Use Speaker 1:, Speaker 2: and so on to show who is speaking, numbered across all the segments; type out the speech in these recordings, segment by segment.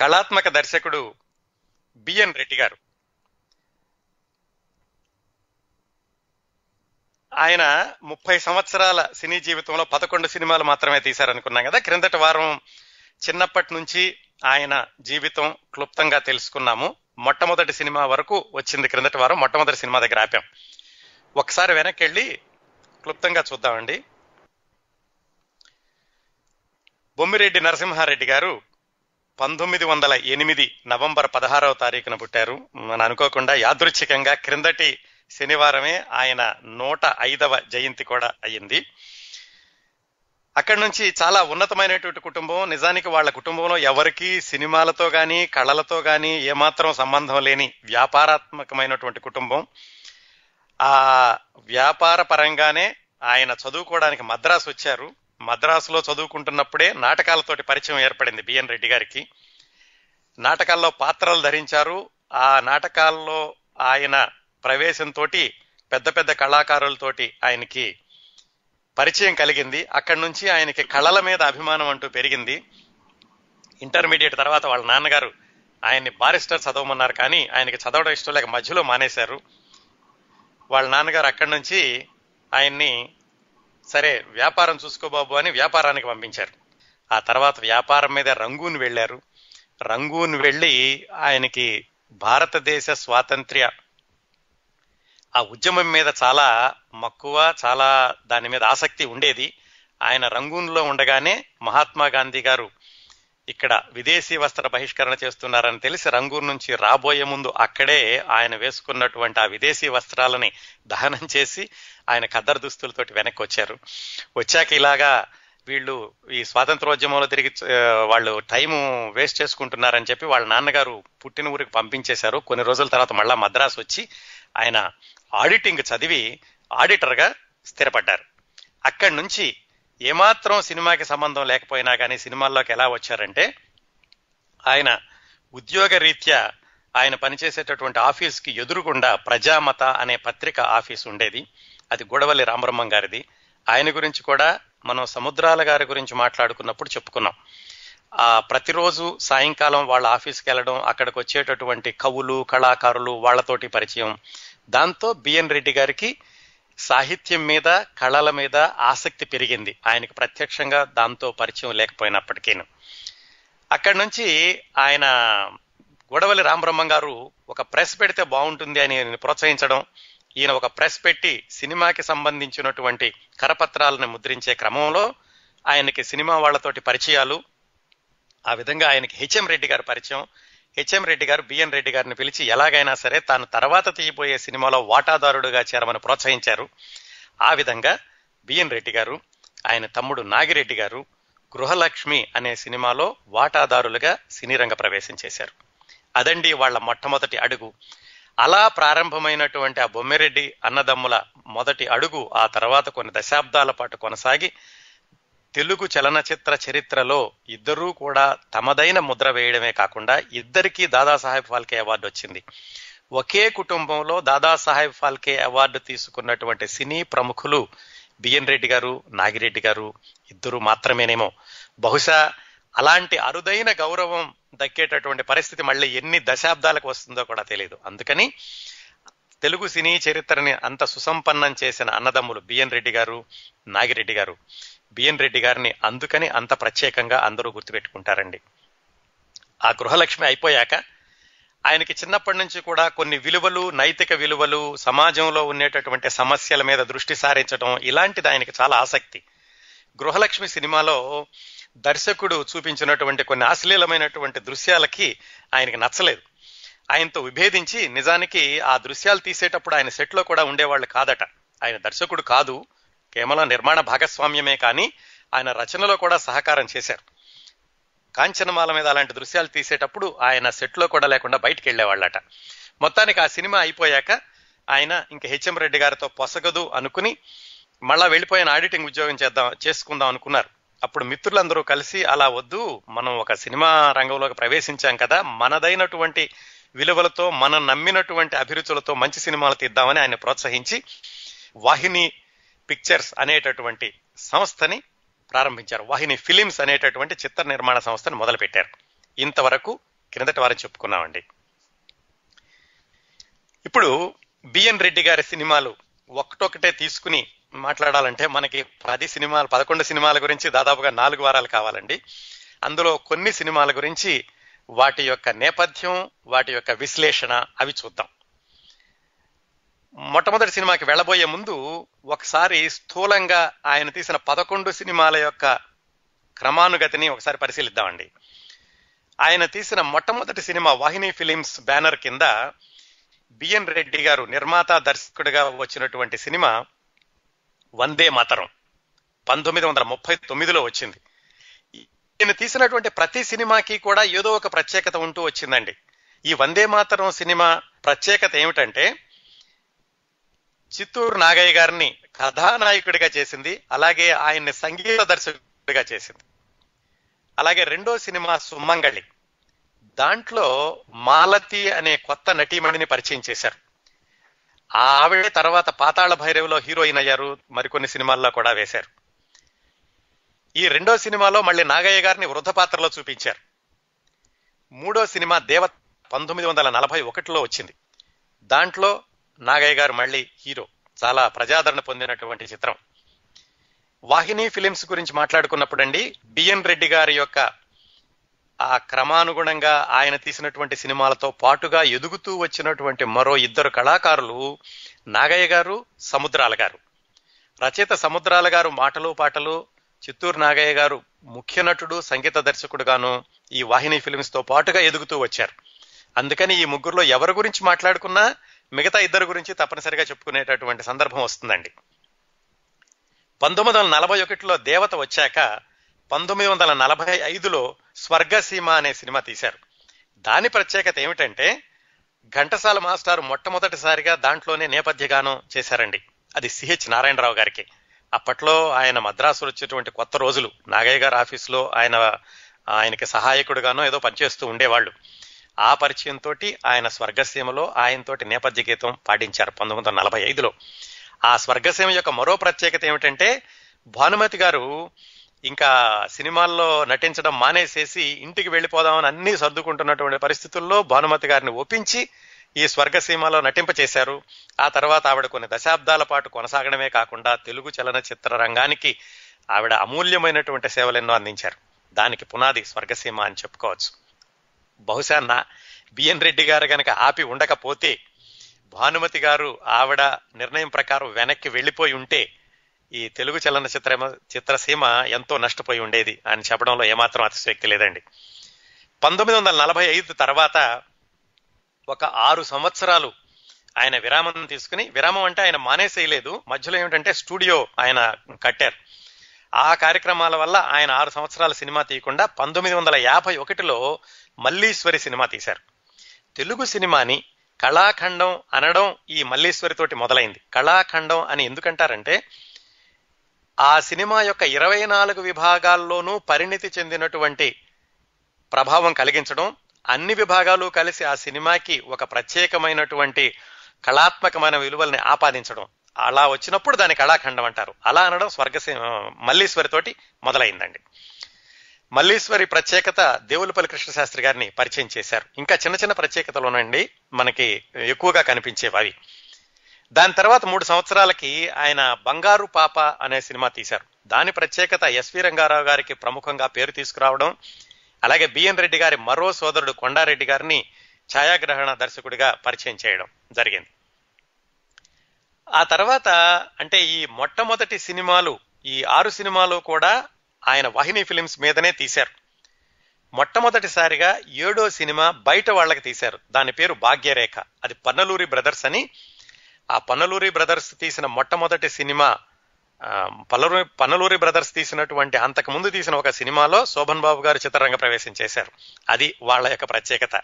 Speaker 1: కళాత్మక దర్శకుడు బిఎన్ రెడ్డి గారు. ఆయన ముప్పై సంవత్సరాల సినీ జీవితంలో పదకొండు సినిమాలు మాత్రమే తీశారనుకున్నాం కదా. క్రిందటి వారం చిన్నప్పటి నుంచి ఆయన జీవితం క్లుప్తంగా తెలుసుకున్నాము. మొట్టమొదటి సినిమా వరకు వచ్చింది క్రిందటి వారం. మొట్టమొదటి సినిమా దగ్గర ఆపాం. ఒకసారి వెనక్కి వెళ్ళి క్లుప్తంగా చూద్దామండి. బొమ్మిరెడ్డి నరసింహారెడ్డి గారు పంతొమ్మిది వందల ఎనిమిది నవంబర్ పదహారవ తారీఖున పుట్టారు. మనం అనుకోకుండా యాదృచ్ఛికంగా క్రిందటి శనివారమే ఆయన నూట ఐదవ జయంతి కూడా అయ్యింది. అక్కడి నుంచి చాలా ఉన్నతమైనటువంటి కుటుంబం నిజానికి వాళ్ళ కుటుంబంలో ఎవరికి సినిమాలతో కానీ కళలతో కానీ ఏమాత్రం సంబంధం లేని వ్యాపారాత్మకమైనటువంటి కుటుంబం. ఆ వ్యాపార పరంగానే ఆయన చదువుకోవడానికి మద్రాసు వచ్చారు. మద్రాసులో చదువుకుంటున్నప్పుడే నాటకాలతోటి పరిచయం ఏర్పడింది బిఎన్ రెడ్డి గారికి. నాటకాల్లో పాత్రలు ధరించారు. ఆ నాటకాల్లో ఆయన ప్రవేశంతో పెద్ద పెద్ద కళాకారులతోటి ఆయనకి పరిచయం కలిగింది. అక్కడి నుంచి ఆయనకి కళల మీద అభిమానం అంటూ పెరిగింది. ఇంటర్మీడియట్ తర్వాత వాళ్ళ నాన్నగారు ఆయన్ని బారిస్టర్ చదవమన్నారు. కానీ ఆయనకి చదవడం ఇష్టం లేక మధ్యలో మానేశారు. వాళ్ళ నాన్నగారు అక్కడి నుంచి ఆయన్ని సరే వ్యాపారం చూసుకో బాబు అని వ్యాపారానికి పంపించారు. ఆ తర్వాత వ్యాపారం మీద రంగూన్ వెళ్ళారు. రంగూన్ వెళ్ళి ఆయనకి భారతదేశ స్వాతంత్ర్య. ఆ ఉద్యమం మీద చాలా మక్కువ చాలా దాని మీద ఆసక్తి ఉండేది. ఆయన రంగూన్లో ఉండగానే మహాత్మా గాంధీ గారు ఇక్కడ విదేశీ వస్త్ర బహిష్కరణ చేస్తున్నారని తెలిసి రంగూరు నుంచి రాబోయే ముందు అక్కడే ఆయన వేసుకున్నటువంటి ఆ విదేశీ వస్త్రాలని దహనం చేసి ఆయన ఖద్దరు దుస్తులతోటి వెనక్కి వచ్చారు. వచ్చాక ఇలాగా వీళ్ళు ఈ స్వాతంత్రోద్యమంలో తిరిగి వాళ్ళు టైము వేస్ట్ చేసుకుంటున్నారని చెప్పి వాళ్ళ నాన్నగారు పుట్టిన ఊరికి పంపించేశారు. కొన్ని రోజుల తర్వాత మళ్ళా మద్రాసు వచ్చి ఆయన ఆడిటింగ్ చదివి ఆడిటర్గా స్థిరపడ్డారు. అక్కడి నుంచి ఏమాత్రం సినిమాకి సంబంధం లేకపోయినా కానీ సినిమాల్లోకి ఎలా వచ్చారంటే ఆయన ఉద్యోగ రీత్యా ఆయన పనిచేసేటటువంటి ఆఫీస్కి ఎదురుగుండా ప్రజామత అనే పత్రిక ఆఫీస్ ఉండేది. అది గొడవల్లి రామబ్రహ్మం గారిది. ఆయన గురించి కూడా మనం సముద్రాల గారి గురించి మాట్లాడుకున్నప్పుడు చెప్పుకున్నాం. ఆ ప్రతిరోజు సాయంకాలం వాళ్ళ ఆఫీస్కి వెళ్ళడం అక్కడికి వచ్చేటటువంటి కవులు కళాకారులు వాళ్ళతోటి పరిచయం. దాంతో బిఎన్ రెడ్డి గారికి సాహిత్యం మీద కళల మీద ఆసక్తి పెరిగింది. ఆయనకు ప్రత్యక్షంగా దాంతో పరిచయం లేకపోయినప్పటికీను. అక్కడి నుంచి ఆయన గొడవలి రామబ్రహ్మం గారు ఒక ప్రెస్ పెడితే బాగుంటుంది అని ప్రోత్సహించడం ఈయన ఒక ప్రెస్ పెట్టి సినిమాకి సంబంధించినటువంటి కరపత్రాలను ముద్రించే క్రమంలో ఆయనకి సినిమా వాళ్ళతోటి పరిచయాలు ఆ విధంగా ఆయనకి హెచ్ఎం రెడ్డి గారి పరిచయం హెచ్ఎం రెడ్డి గారు బిఎన్ రెడ్డి గారిని పిలిచి ఎలాగైనా సరే తాను తర్వాత తీయబోయే సినిమాలో వాటాదారుడుగా చేరమని ప్రోత్సహించారు. ఆ విధంగా బిఎన్ రెడ్డి గారు ఆయన తమ్ముడు నాగిరెడ్డి గారు గృహలక్ష్మి అనే సినిమాలో వాటాదారులుగా సినీ రంగ ప్రవేశం చేశారు. అదండి వాళ్ళ మొట్టమొదటి అడుగు. అలా ప్రారంభమైనటువంటి ఆ బొమ్మిరెడ్డి అన్నదమ్ముల మొదటి అడుగు ఆ తర్వాత కొన్ని దశాబ్దాల పాటు కొనసాగి తెలుగు చలనచిత్ర చరిత్రలో ఇద్దరూ కూడా తమదైన ముద్ర వేయడమే కాకుండా ఇద్దరికీ దాదాసాహెబ్ ఫాల్కే అవార్డు వచ్చింది. ఒకే కుటుంబంలో దాదాసాహెబ్ ఫాల్కే అవార్డు తీసుకున్నటువంటి సినీ ప్రముఖులు బిఎన్ రెడ్డి గారు నాగిరెడ్డి గారు ఇద్దరు మాత్రమేనేమో. బహుశా అలాంటి అరుదైన గౌరవం దక్కేటటువంటి పరిస్థితి మళ్ళీ ఎన్ని దశాబ్దాలకు వస్తుందో కూడా తెలియదు అందుకని తెలుగు సినీ చరిత్రని అంత సుసంపన్నం చేసిన అన్నదమ్ములు బిఎన్ రెడ్డి గారు నాగిరెడ్డి గారు బిఎన్ రెడ్డి గారిని అందుకని అంత ప్రత్యేకంగా అందరూ గుర్తుపెట్టుకుంటారండి. ఆ గృహలక్ష్మి అయిపోయాక ఆయనకి చిన్నప్పటి నుంచి కూడా కొన్ని విలువలు నైతిక విలువలు సమాజంలో ఉండేటటువంటి సమస్యల మీద దృష్టి సారించడం ఇలాంటిది ఆయనకి చాలా ఆసక్తి. గృహలక్ష్మి సినిమాలో దర్శకుడు చూపించినటువంటి కొన్ని అశ్లీలమైనటువంటి దృశ్యాలకి ఆయనకి నచ్చలేదు. ఆయనతో విభేదించి నిజానికి ఆ దృశ్యాలు తీసేటప్పుడు ఆయన సెట్లో కూడా ఉండేవాళ్ళు కాదట. ఆయన దర్శకుడు కాదు. కేవలం నిర్మాణ భాగస్వామ్యమే కానీ ఆయన రచనలో కూడా సహకారం చేశారు. కాంచనమాల మీద అలాంటి దృశ్యాలు తీసేటప్పుడు ఆయన సెట్లో కూడా లేకుండా బయటికి వెళ్ళేవాళ్ళట. మొత్తానికి ఆ సినిమా అయిపోయాక ఆయన ఇంక హెచ్ఎం రెడ్డి గారితో పొసగదు అనుకుని మళ్ళా వెళ్ళిపోయిన ఆడిటింగ్ ఉద్యోగం చేద్దాం చేసుకుందాం అనుకున్నారు. అప్పుడు మిత్రులందరూ కలిసి అలా వద్దు మనం ఒక సినిమా రంగంలోకి ప్రవేశించాం కదా మనదైనటువంటి విలువలతో మనం నమ్మినటువంటి అభిరుచులతో మంచి సినిమాలు తీద్దామని ఆయన ప్రోత్సహించి వాహిని పిక్చర్స్ అనేటటువంటి సంస్థని ప్రారంభించారు. వాహిని ఫిలిమ్స్ అనేటటువంటి చిత్ర నిర్మాణ సంస్థను మొదలుపెట్టారు. ఇంతవరకు క్రిందటి వారం చెప్పుకున్నామండి. ఇప్పుడు బిఎన్ రెడ్డి గారి సినిమాలు ఒకటొకటే తీసుకుని మాట్లాడాలంటే మనకి పది సినిమాలు పదకొండు సినిమాల గురించి దాదాపుగా నాలుగు వారాలు కావాలండి. అందులో కొన్ని సినిమాల గురించి వాటి యొక్క నేపథ్యం వాటి యొక్క విశ్లేషణ అవి చూద్దాం. మొట్టమొదటి సినిమాకి వెళ్ళబోయే ముందు ఒకసారి స్థూలంగా ఆయన తీసిన పదకొండు సినిమాల యొక్క క్రమానుగతిని ఒకసారి పరిశీలిద్దామండి. ఆయన తీసిన మొట్టమొదటి సినిమా వాహిని ఫిలిమ్స్ బ్యానర్ కింద బిఎన్ రెడ్డి గారు నిర్మాత దర్శకుడిగా వచ్చినటువంటి సినిమా వందే మాతరం పంతొమ్మిది వందల ముప్పై తొమ్మిదిలో వచ్చింది. ఈయన తీసినటువంటి ప్రతి సినిమాకి కూడా ఏదో ఒక ప్రత్యేకత ఉంటూ వచ్చిందండి. ఈ వందే మాతరం సినిమా ప్రత్యేకత ఏమిటంటే చిత్తూరు నాగయ్య గారిని కథానాయకుడిగా చేసింది. అలాగే ఆయన్ని సంగీత దర్శకుడిగా చేసింది. అలాగే రెండో సినిమా సుమ్మంగళి దాంట్లో మాలతి అనే కొత్త నటీమణిని పరిచయం చేశారు. ఆవిడ తర్వాత పాతాళ భైరవిలో హీరోయిన్ అయ్యారు. మరికొన్ని సినిమాల్లో కూడా వేశారు. ఈ రెండో సినిమాలో మళ్ళీ నాగయ్య గారిని వృద్ధ పాత్రలో చూపించారు. మూడో సినిమా దేవ పంతొమ్మిది వందల నలభై ఒకటిలో వచ్చింది. దాంట్లో నాగయ్య గారు మళ్ళీ హీరో. చాలా ప్రజాదరణ పొందినటువంటి చిత్రం. వాహిని ఫిలిమ్స్ గురించి మాట్లాడుకున్నప్పుడండి బిఎన్ రెడ్డి గారి యొక్క ఆ క్రమానుగుణంగా ఆయన తీసినటువంటి సినిమాలతో పాటుగా ఎదుగుతూ వచ్చినటువంటి మరో ఇద్దరు కళాకారులు నాగయ్య గారు సముద్రాల గారు. రచయిత సముద్రాల గారు మాటలు పాటలు చిత్తూరు నాగయ్య గారు ముఖ్య నటుడు సంగీత దర్శకుడుగాను ఈ వాహిని ఫిలిమ్స్తో పాటుగా ఎదుగుతూ వచ్చారు. అందుకని ఈ ముగ్గురులో ఎవరి గురించి మాట్లాడుకున్నా మిగతా ఇద్దరు గురించి తప్పనిసరిగా చెప్పుకునేటటువంటి సందర్భం వస్తుందండి. పంతొమ్మిది వందల నలభై ఒకటిలో దేవత వచ్చాక పంతొమ్మిది వందల నలభై ఐదులో స్వర్గసీమ అనే సినిమా తీశారు. దాని ప్రత్యేకత ఏమిటంటే ఘంటసాల మాస్టారు మొట్టమొదటిసారిగా దాంట్లోనే నేపథ్య గానం చేశారండి. అది సిహెచ్ నారాయణరావు గారికి. అప్పట్లో ఆయన మద్రాసు వచ్చేటువంటి కొత్త రోజులు. నాగయ్య గారి ఆఫీసులో ఆయన ఆయనకి సహాయకుడుగానో ఏదో పనిచేస్తూ ఉండేవాళ్ళు. ఆ పరిచయంతో ఆయన స్వర్గసీమలో ఆయనతోటి నేపథ్య గీతం పాటించారు పంతొమ్మిది వందల నలభై ఐదులో. ఆ స్వర్గసీమ యొక్క మరో ప్రత్యేకత ఏమిటంటే భానుమతి గారు ఇంకా సినిమాల్లో నటించడం మానేసేసి ఇంటికి వెళ్ళిపోదామని అన్ని సర్దుకుంటున్నటువంటి పరిస్థితుల్లో భానుమతి గారిని ఒప్పించి ఈ స్వర్గసీమలో నటింప చేశారు. ఆ తర్వాత ఆవిడ కొన్ని దశాబ్దాల పాటు కొనసాగడమే కాకుండా తెలుగు చలనచిత్ర రంగానికి ఆవిడ అమూల్యమైనటువంటి సేవలెన్నో అందించారు. దానికి పునాది స్వర్గసీమ అని చెప్పుకోవచ్చు. బహుశా నా బిఎన్ రెడ్డి గారు గనక ఆపి ఉండకపోతే భానుమతి గారు ఆవిడ నిర్ణయం ప్రకారం వెనక్కి వెళ్ళిపోయి ఉంటే ఈ తెలుగు చలనచిత్ర చిత్రసీమ ఎంతో నష్టపోయి ఉండేది అని చెప్పడంలో ఏమాత్రం అతిశక్తి లేదండి. పంతొమ్మిది వందల నలభై ఐదు తర్వాత ఒక ఆరు సంవత్సరాలు ఆయన విరామం తీసుకుని విరామం అంటే ఆయన మానేసేయలేదు మధ్యలో ఏమిటంటే స్టూడియో ఆయన కట్టారు. ఆ కార్యక్రమాల వల్ల ఆయన ఆరు సంవత్సరాల సినిమా తీయకుండా పంతొమ్మిది వందల యాభై ఒకటిలో మల్లీశ్వరి సినిమా తీశారు. తెలుగు సినిమాని కళాఖండం అనడం ఈ మల్లీశ్వరితోటి మొదలైంది. కళాఖండం అని ఎందుకంటారంటే ఆ సినిమా యొక్క ఇరవై నాలుగు విభాగాల్లోనూ పరిణితి చెందినటువంటి ప్రభావం కలిగించడం అన్ని విభాగాలు కలిసి ఆ సినిమాకి ఒక ప్రత్యేకమైనటువంటి కళాత్మకమైన విలువల్ని ఆపాదించడం. అలా వచ్చినప్పుడు దాని కళాఖండం అంటారు. అలా అనడం స్వర్గ మల్లీశ్వరి తోటి మొదలైందండి. మల్లీశ్వరి ప్రత్యేకత దేవులపల్లి కృష్ణశాస్త్రి గారిని పరిచయం చేశారు. ఇంకా చిన్న చిన్న ప్రత్యేకతలునండి మనకి ఎక్కువగా కనిపించేవి. దాని తర్వాత మూడు సంవత్సరాలకి ఆయన బంగారు పాప అనే సినిమా తీశారు. దాని ప్రత్యేకత ఎస్వి రంగారావు గారికి ప్రముఖంగా పేరు తీసుకురావడం అలాగే బిఎన్ రెడ్డి గారి మరో సోదరుడు కొండారెడ్డి గారిని ఛాయాగ్రహణ దర్శకుడిగా పరిచయం చేయడం జరిగింది. ఆ తర్వాత అంటే ఈ మొట్టమొదటి సినిమాలు ఈ ఆరు సినిమాలు కూడా ఆయన వాహిని ఫిలిమ్స్ మీదనే తీశారు. మొట్టమొదటిసారిగా ఏడో సినిమా బయట వాళ్ళకి తీశారు. దాని పేరు భాగ్యరేఖ. అది పన్నలూరి బ్రదర్స్ అని. ఆ పన్నలూరి బ్రదర్స్ తీసిన మొట్టమొదటి సినిమా పల్లూరి పన్నలూరి బ్రదర్స్ తీసినటువంటి అంతకు ముందు తీసిన ఒక సినిమాలో శోభన్ బాబు గారు చిత్రరంగ ప్రవేశం చేశారు. అది వాళ్ళ యొక్క ప్రత్యేకత.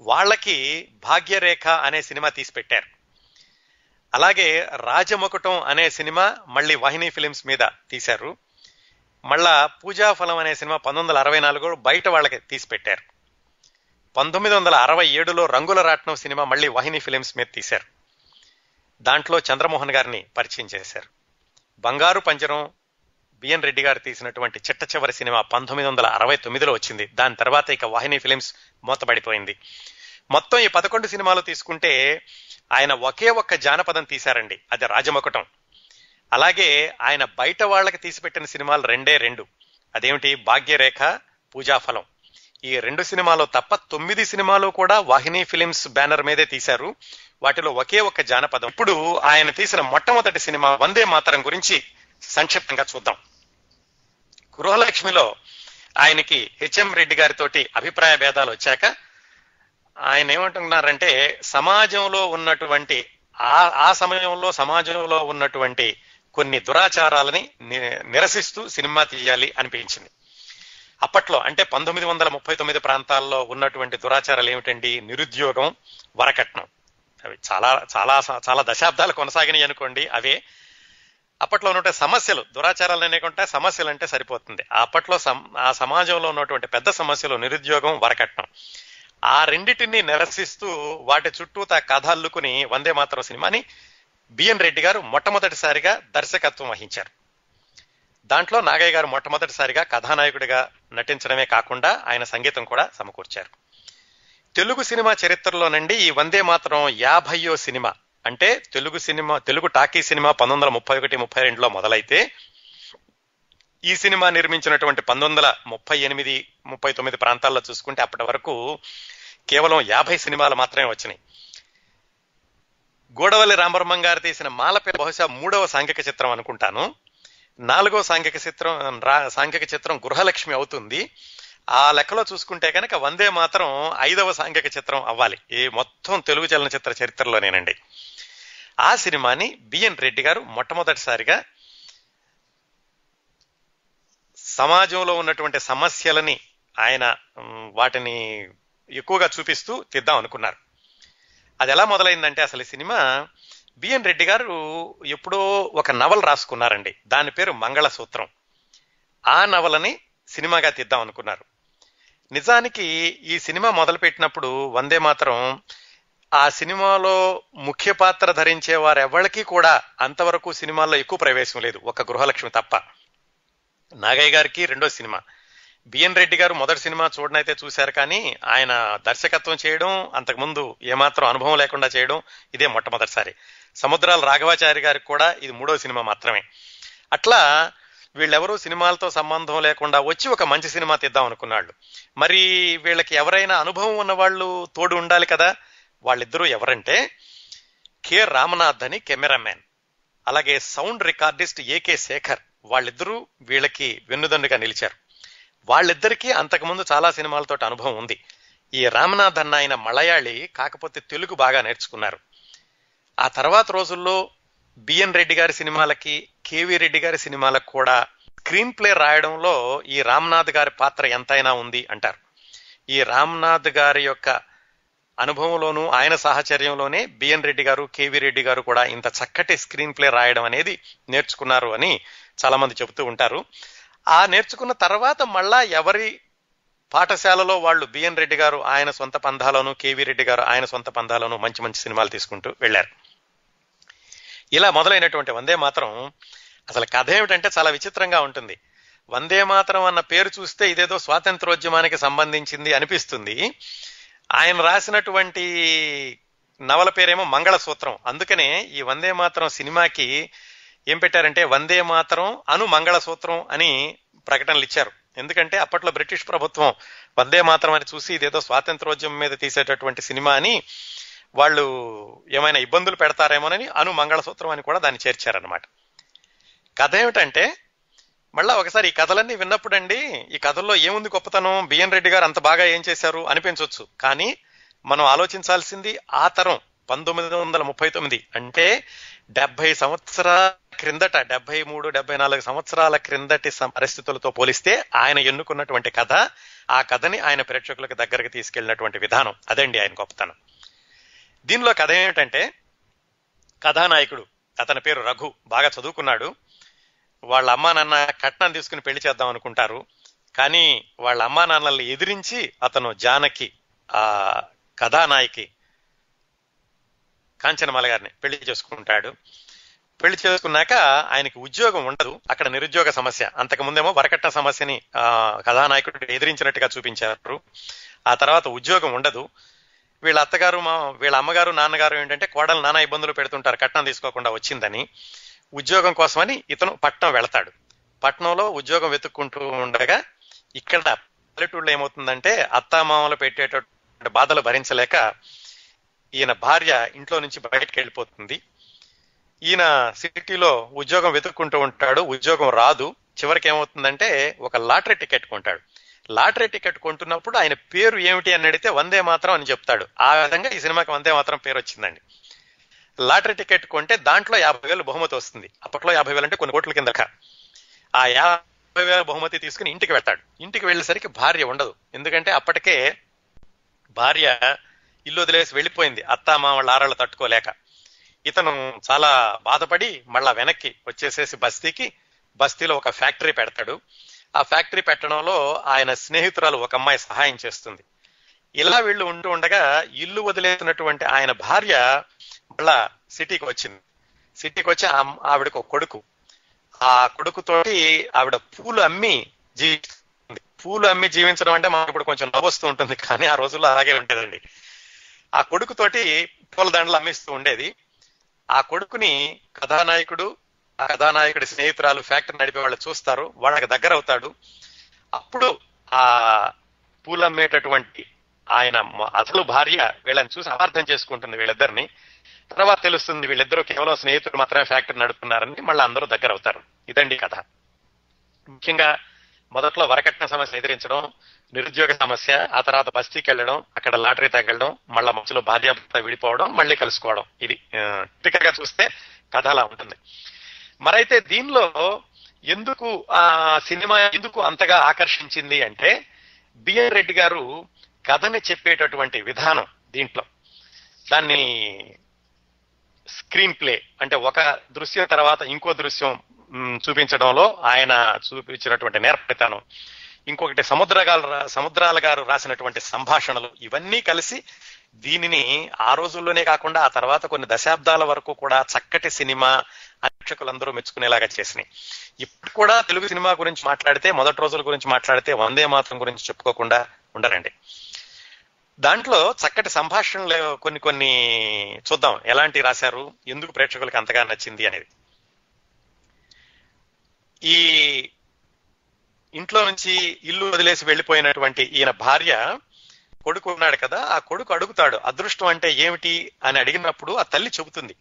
Speaker 1: వాళ్ళకి భాగ్యరేఖ అనే సినిమా తీసి పెట్టారు. అలాగే రాజముకుటం అనే సినిమా మళ్ళీ వాహిని ఫిలిమ్స్ మీద తీశారు. మళ్ళా పూజాఫలం అనే సినిమా పంతొమ్మిది వందల అరవై నాలుగు బయట వాళ్ళకి తీసి పెట్టారు పంతొమ్మిది వందల అరవై ఏడులో రంగుల రాట్నం సినిమా మళ్ళీ వాహిని ఫిలిమ్స్ మీద తీశారు. దాంట్లో చంద్రమోహన్ గారిని పరిచయం చేశారు. బంగారు పంజరం బిఎన్ రెడ్డి గారు తీసినటువంటి చిట్ట చివరి సినిమా పంతొమ్మిది వందల అరవై తొమ్మిదిలో వచ్చింది. దాని తర్వాత ఇక వాహిని ఫిలిమ్స్ మూతపడిపోయింది. మొత్తం ఈ పదకొండు సినిమాలు తీసుకుంటే ఆయన ఒకే ఒక్క జానపదం తీశారండి. అది రాజమొకటం. అలాగే ఆయన బయట వాళ్ళకి తీసిపెట్టిన సినిమాలు రెండే రెండు. అదేమిటి? భాగ్యరేఖ పూజాఫలం. ఈ రెండు సినిమాలు తప్ప తొమ్మిది సినిమాలు కూడా వాహిని ఫిలిమ్స్ బ్యానర్ మీదే తీశారు. వాటిలో ఒకే ఒక్క జానపదం. ఇప్పుడు ఆయన తీసిన మొట్టమొదటి సినిమా వందే మాతరం గురించి సంక్షిప్తంగా చూద్దాం. గృహలక్ష్మిలో ఆయనకి హెచ్ఎం రెడ్డి గారితోటి అభిప్రాయ భేదాలు వచ్చాక ఆయన ఏమంటున్నారంటే సమాజంలో ఉన్నటువంటి ఆ ఆ సమయంలో సమాజంలో ఉన్నటువంటి కొన్ని దురాచారాలని నిరసిస్తూ సినిమా తీయాలి అనిపించింది. అప్పట్లో అంటే పంతొమ్మిది వందల ముప్పై తొమ్మిది ప్రాంతాల్లో ఉన్నటువంటి దురాచారాలు ఏమిటండి? నిరుద్యోగం వరకట్నం. అవి చాలా చాలా చాలా దశాబ్దాలు కొనసాగినాయి అనుకోండి అవే. అప్పట్లో ఉన్న సమస్యలు దురాచారాలు అనేకుంటే సమస్యలు అంటే సరిపోతుంది అప్పట్లో ఆ సమాజంలో ఉన్నటువంటి పెద్ద సమస్యలు నిరుద్యోగం వరకట్నం. ఆ రెండిటిని నిరసిస్తూ వాటి చుట్టూ తా కథ అల్లుకుని వందే మాత్రం సినిమాని బిఎన్ రెడ్డి గారు మొట్టమొదటిసారిగా దర్శకత్వం వహించారు. దాంట్లో నాగయ్య గారు మొట్టమొదటిసారిగా కథానాయకుడిగా నటించడమే కాకుండా ఆయన సంగీతం కూడా సమకూర్చారు. తెలుగు సినిమా చరిత్రలో నుండి ఈ వందే మాత్రం యాభయో సినిమా అంటే Telugu cinema Telugu talkie cinema పంతొమ్మిది వందల ముప్పై ఒకటి ముప్పై రెండులో మొదలైతే ఈ సినిమా నిర్మించినటువంటి పంతొమ్మిది వందల ముప్పై ఎనిమిది ముప్పై తొమ్మిది ప్రాంతాల్లో చూసుకుంటే అప్పటి వరకు కేవలం యాభై సినిమాలు మాత్రమే వచ్చినాయి. గూడవల్లి రామబ్రహ్మం గారు తీసిన మాలపే బహుశా మూడవ సాంఘిక చిత్రం అనుకుంటాను. నాలుగో సాంఘిక చిత్రం సాంఘిక చిత్రం గృహలక్ష్మి అవుతుంది. ఆ లెక్కలో చూసుకుంటే కనుక వందే మాత్రం ఐదవ సాంఘిక చిత్రం అవ్వాలి. ఈ మొత్తం తెలుగు చలనచిత్ర చరిత్రలోనేనండి. ఆ సినిమాని బిఎన్ రెడ్డి గారు మొట్టమొదటిసారిగా సమాజంలో ఉన్నటువంటి సమస్యలని ఆయన వాటిని ఎక్కువగా చూపిస్తూ తీద్దాం అనుకున్నారు. అది ఎలా మొదలైందంటే అసలు ఈ సినిమా బిఎన్ రెడ్డి గారు ఎప్పుడో ఒక నవల రాసుకున్నారండి. దాని పేరు మంగళసూత్రం. ఆ నవలని సినిమాగా తీద్దాం అనుకున్నారు. నిజానికి ఈ సినిమా మొదలుపెట్టినప్పుడు వందే మాత్రం ఆ సినిమాలో ముఖ్య పాత్ర ధరించే వారెవరికి కూడా అంతవరకు సినిమాల్లో ఎక్కువ ప్రవేశం లేదు. ఒక గృహలక్ష్మి తప్ప. నాగయ్య గారికి రెండో సినిమా. బిఎన్ రెడ్డి గారు మొదటి సినిమా చూడనైతే చూశారు కానీ ఆయన దర్శకత్వం చేయడం అంతకుముందు ఏమాత్రం అనుభవం లేకుండా చేయడం ఇదే మొట్టమొదటిసారి. సముద్రాల రాఘవాచారి గారికి కూడా ఇది మూడో సినిమా మాత్రమే. అట్లా వీళ్ళెవరూ సినిమాలతో సంబంధం లేకుండా వచ్చి ఒక మంచి సినిమా తీద్దాం అనుకున్నాళ్ళు. మరి వీళ్ళకి ఎవరైనా అనుభవం ఉన్న వాళ్ళు తోడు ఉండాలి కదా? వాళ్ళిద్దరూ ఎవరంటే కె. రామనాథ్ అని కెమెరామ్యాన్ అలాగే సౌండ్ రికార్డిస్ట్ ఏకే శేఖర్. వాళ్ళిద్దరూ వీళ్ళకి వెన్నుదండుగా నిలిచారు. వాళ్ళిద్దరికీ అంతకుముందు చాలా సినిమాలతో అనుభవం ఉంది. ఈ రామనాథ్ అన్న ఆయన మలయాళి కాకపోతే తెలుగు బాగా నేర్చుకున్నారు. ఆ తర్వాత రోజుల్లో బిఎన్ రెడ్డి గారి సినిమాలకి కేవి రెడ్డి గారి సినిమాలకు కూడా స్క్రీన్ ప్లే రాయడంలో ఈ రామ్నాథ్ గారి పాత్ర ఎంతైనా ఉంది అంటారు. ఈ రామ్నాథ్ గారి యొక్క అనుభవంలోనూ ఆయన సాహచర్యంలోనే బిఎన్ రెడ్డి గారు కేవీ రెడ్డి గారు కూడా ఇంత చక్కటి స్క్రీన్ ప్లే రాయడం అనేది నేర్చుకున్నారు అని చాలామంది చెబుతూ ఉంటారు. ఆ నేర్చుకున్న తర్వాత మళ్ళా ఎవరి పాఠశాలలో వాళ్ళు బిఎన్ రెడ్డి గారు ఆయన సొంత పంధాలను కేవీ రెడ్డి గారు ఆయన సొంత పంధాలను మంచి మంచి సినిమాలు తీసుకుంటూ వెళ్ళారు. ఇలా మొదలైనటువంటి వందే మాత్రం అసలు కథ ఏమిటంటే చాలా విచిత్రంగా ఉంటుంది. వందే మాత్రం అన్న పేరు చూస్తే ఇదేదో స్వాతంత్రోద్యమానికి సంబంధించింది అనిపిస్తుంది. ఆయన రాసినటువంటి నవల పేరేమో మంగళసూత్రం. అందుకనే ఈ వందే మాత్రం సినిమాకి ఏం పెట్టారంటే వందే మాతరం అను మంగళసూత్రం అని ప్రకటనలు ఇచ్చారు ఎందుకంటే అప్పట్లో బ్రిటిష్ ప్రభుత్వం వందే మాత్రం అని చూసి ఇదేదో స్వాతంత్రోద్యమం మీద తీసేటటువంటి సినిమా అని వాళ్ళు ఏమైనా ఇబ్బందులు పెడతారేమోనని అను మంగళసూత్రం అని కూడా దాన్ని చేర్చారనమాట కథ ఏమిటంటే మళ్ళా ఒకసారి ఈ కథలన్నీ విన్నప్పుడండి ఈ కథల్లో ఏముంది గొప్పతనం బిఎన్ రెడ్డి గారు అంత బాగా ఏం చేశారు అనిపించవచ్చు కానీ మనం ఆలోచించాల్సింది ఆ తరం పంతొమ్మిది వందల ముప్పై తొమ్మిది. అంటే డెబ్బై సంవత్సరాల క్రిందట డెబ్బై మూడు డెబ్బై నాలుగు సంవత్సరాల క్రిందటి పరిస్థితులతో పోలిస్తే ఆయన ఎన్నుకున్నటువంటి కథ ఆ కథని ఆయన ప్రేక్షకులకు దగ్గరకు తీసుకెళ్ళినటువంటి విధానం. అదండి ఆయన గొప్పతనం. దీనిలో కథ ఏమిటంటే కథానాయకుడు అతని పేరు రఘు బాగా చదువుకున్నాడు. వాళ్ళ అమ్మా నాన్న కట్నం తీసుకుని పెళ్ళి చేద్దాం అనుకుంటారు. కానీ వాళ్ళ అమ్మా నాన్నల్ని ఎదిరించి అతను జానకి ఆ కథానాయకి కాంచనమాల గారిని పెళ్ళి చేసుకుంటాడు. పెళ్ళి చేసుకున్నాక ఆయనకి ఉద్యోగం ఉండదు. అక్కడ నిరుద్యోగ సమస్య. అంతకు ముందేమో వరకట్న సమస్యని ఆ, కథానాయకుడు ఎదిరించినట్టుగా చూపించారు. ఆ తర్వాత ఉద్యోగం ఉండదు. వీళ్ళ అత్తగారు మా వీళ్ళ అమ్మగారు నాన్నగారు ఏంటంటే కోడలు నానా ఇబ్బందులు పెడుతుంటారు. కట్నం తీసుకోకుండా వచ్చిందని. ఉద్యోగం కోసమని ఇతను పట్నం వెళతాడు. పట్నంలో ఉద్యోగం వెతుక్కుంటూ ఉండగా ఇక్కడ పల్లెటూళ్ళు ఏమవుతుందంటే అత్తామామలు పెట్టేటటువంటి బాధలు భరించలేక ఈయన భార్య ఇంట్లో నుంచి బయటకు వెళ్ళిపోతుంది. ఈయన సిటీలో ఉద్యోగం వెతుక్కుంటూ ఉంటాడు ఉద్యోగం రాదు. చివరికి ఏమవుతుందంటే ఒక లాటరీ టికెట్ కొంటాడు. లాటరీ టికెట్ కొంటున్నప్పుడు ఆయన పేరు ఏమిటి అని అడిగితే వందే మాత్రం అని చెప్తాడు. ఆ విధంగా ఈ సినిమాకి వందే మాత్రం పేరు వచ్చిందండి. లాటరీ టికెట్ కొంటే దాంట్లో యాభై వేలు బహుమతి వస్తుంది. అప్పట్లో యాభై వేలు అంటే కొన్ని కోట్ల కిందక ఆ యాభై వేల బహుమతి తీసుకుని ఇంటికి వెళ్తాడు. ఇంటికి వెళ్ళేసరికి భార్య ఉండదు. ఎందుకంటే అప్పటికే భార్య ఇల్లు వదిలేసి వెళ్ళిపోయింది. అత్త మామళ్ళ ఆరాళ్ళు తట్టుకోలేక. ఇతను చాలా బాధపడి మళ్ళా వెనక్కి వచ్చేసేసి బస్తీకి బస్తీలో ఒక ఫ్యాక్టరీ పెడతాడు. ఆ ఫ్యాక్టరీ పెట్టడంలో ఆయన స్నేహితురాలు ఒక అమ్మాయి సహాయం చేస్తుంది. ఇలా వీళ్ళు ఉంటూ ఉండగా ఇల్లు వదిలేసినటువంటి ఆయన భార్య మళ్ళా సిటీకి వచ్చింది. సిటీకి వచ్చి ఆవిడకు ఒక కొడుకు. ఆ కొడుకుతోటి ఆవిడ పూలు అమ్మి జీవిస్తుంది. పూలు అమ్మి జీవించడం అంటే మాకు ఇప్పుడు కొంచెం నవ్వొస్తూ ఉంటుంది కానీ ఆ రోజుల్లో అలాగే ఉండేదండి. ఆ కొడుకుతోటి పూలదండలు అమ్మిస్తూ ఉండేది. ఆ కొడుకుని కథానాయకుడు ఆ కథానాయకుడి స్నేహితురాలు ఫ్యాక్టరీ నడిపే వాళ్ళు చూస్తారు. వాళ్ళకి దగ్గర అవుతాడు. అప్పుడు ఆ పూలమ్మేటటువంటి ఆయన అసలు భార్య వీళ్ళని చూసి అపార్థం చేసుకుంటుంది వీళ్ళిద్దరిని. తర్వాత తెలుస్తుంది వీళ్ళిద్దరూ కేవలం స్నేహితులు మాత్రమే ఫ్యాక్టరీ నడుపుతున్నారని మళ్ళీ అందరూ దగ్గర అవుతారు. ఇదండి కథ. ముఖ్యంగా మొదట్లో వరకట్న సమస్య ఎదిరించడం నిరుద్యోగ సమస్య ఆ తర్వాత బస్తీకి వెళ్ళడం అక్కడ లాటరీ తగలడం మళ్ళా మధ్యలో భార్యాభర్త విడిపోవడం మళ్ళీ కలుసుకోవడం. ఇది టికెట్గా చూస్తే కథ అలా ఉంటుంది. మరైతే దీనిలో ఎందుకు ఆ సినిమా ఎందుకు అంతగా ఆకర్షించింది అంటే బిఎన్ రెడ్డి గారు కథని చెప్పేటటువంటి విధానం దీంట్లో. దాన్ని స్క్రీన్ ప్లే అంటే ఒక దృశ్యం తర్వాత ఇంకో దృశ్యం చూపించడంలో ఆయన చూపించినటువంటి నేర్పరితనం. ఇంకొకటి సముద్రగాలు సముద్రాల గారు రాసినటువంటి సంభాషణలు ఇవన్నీ కలిసి దీనిని ఆ రోజుల్లోనే కాకుండా ఆ తర్వాత కొన్ని దశాబ్దాల వరకు కూడా చక్కటి సినిమా ప్రేక్షకులందరూ మెచ్చుకునేలాగా చేసినాయి. ఇప్పుడు కూడా తెలుగు సినిమా గురించి మాట్లాడితే మొదటి రోజుల గురించి మాట్లాడితే వందే మాత్రం గురించి చెప్పుకోకుండా ఉండరండి దాంట్లో చక్కటి సంభాషణలు కొన్ని కొన్ని చూద్దాం. ఎలాంటి రాశారు? ఎందుకు ప్రేక్షకులకు అంతగా నచ్చింది అనేది. ఈ ఇంట్లో నుంచి ఇల్లు వదిలేసి వెళ్ళిపోయినటువంటి ఈయన భార్య కొడుకు ఉన్నాడు కదా ఆ కొడుకు అడుగుతాడు అదృష్టం అంటే ఏమిటి? అని అడిగినప్పుడు ఆ తల్లి చెబుతుంది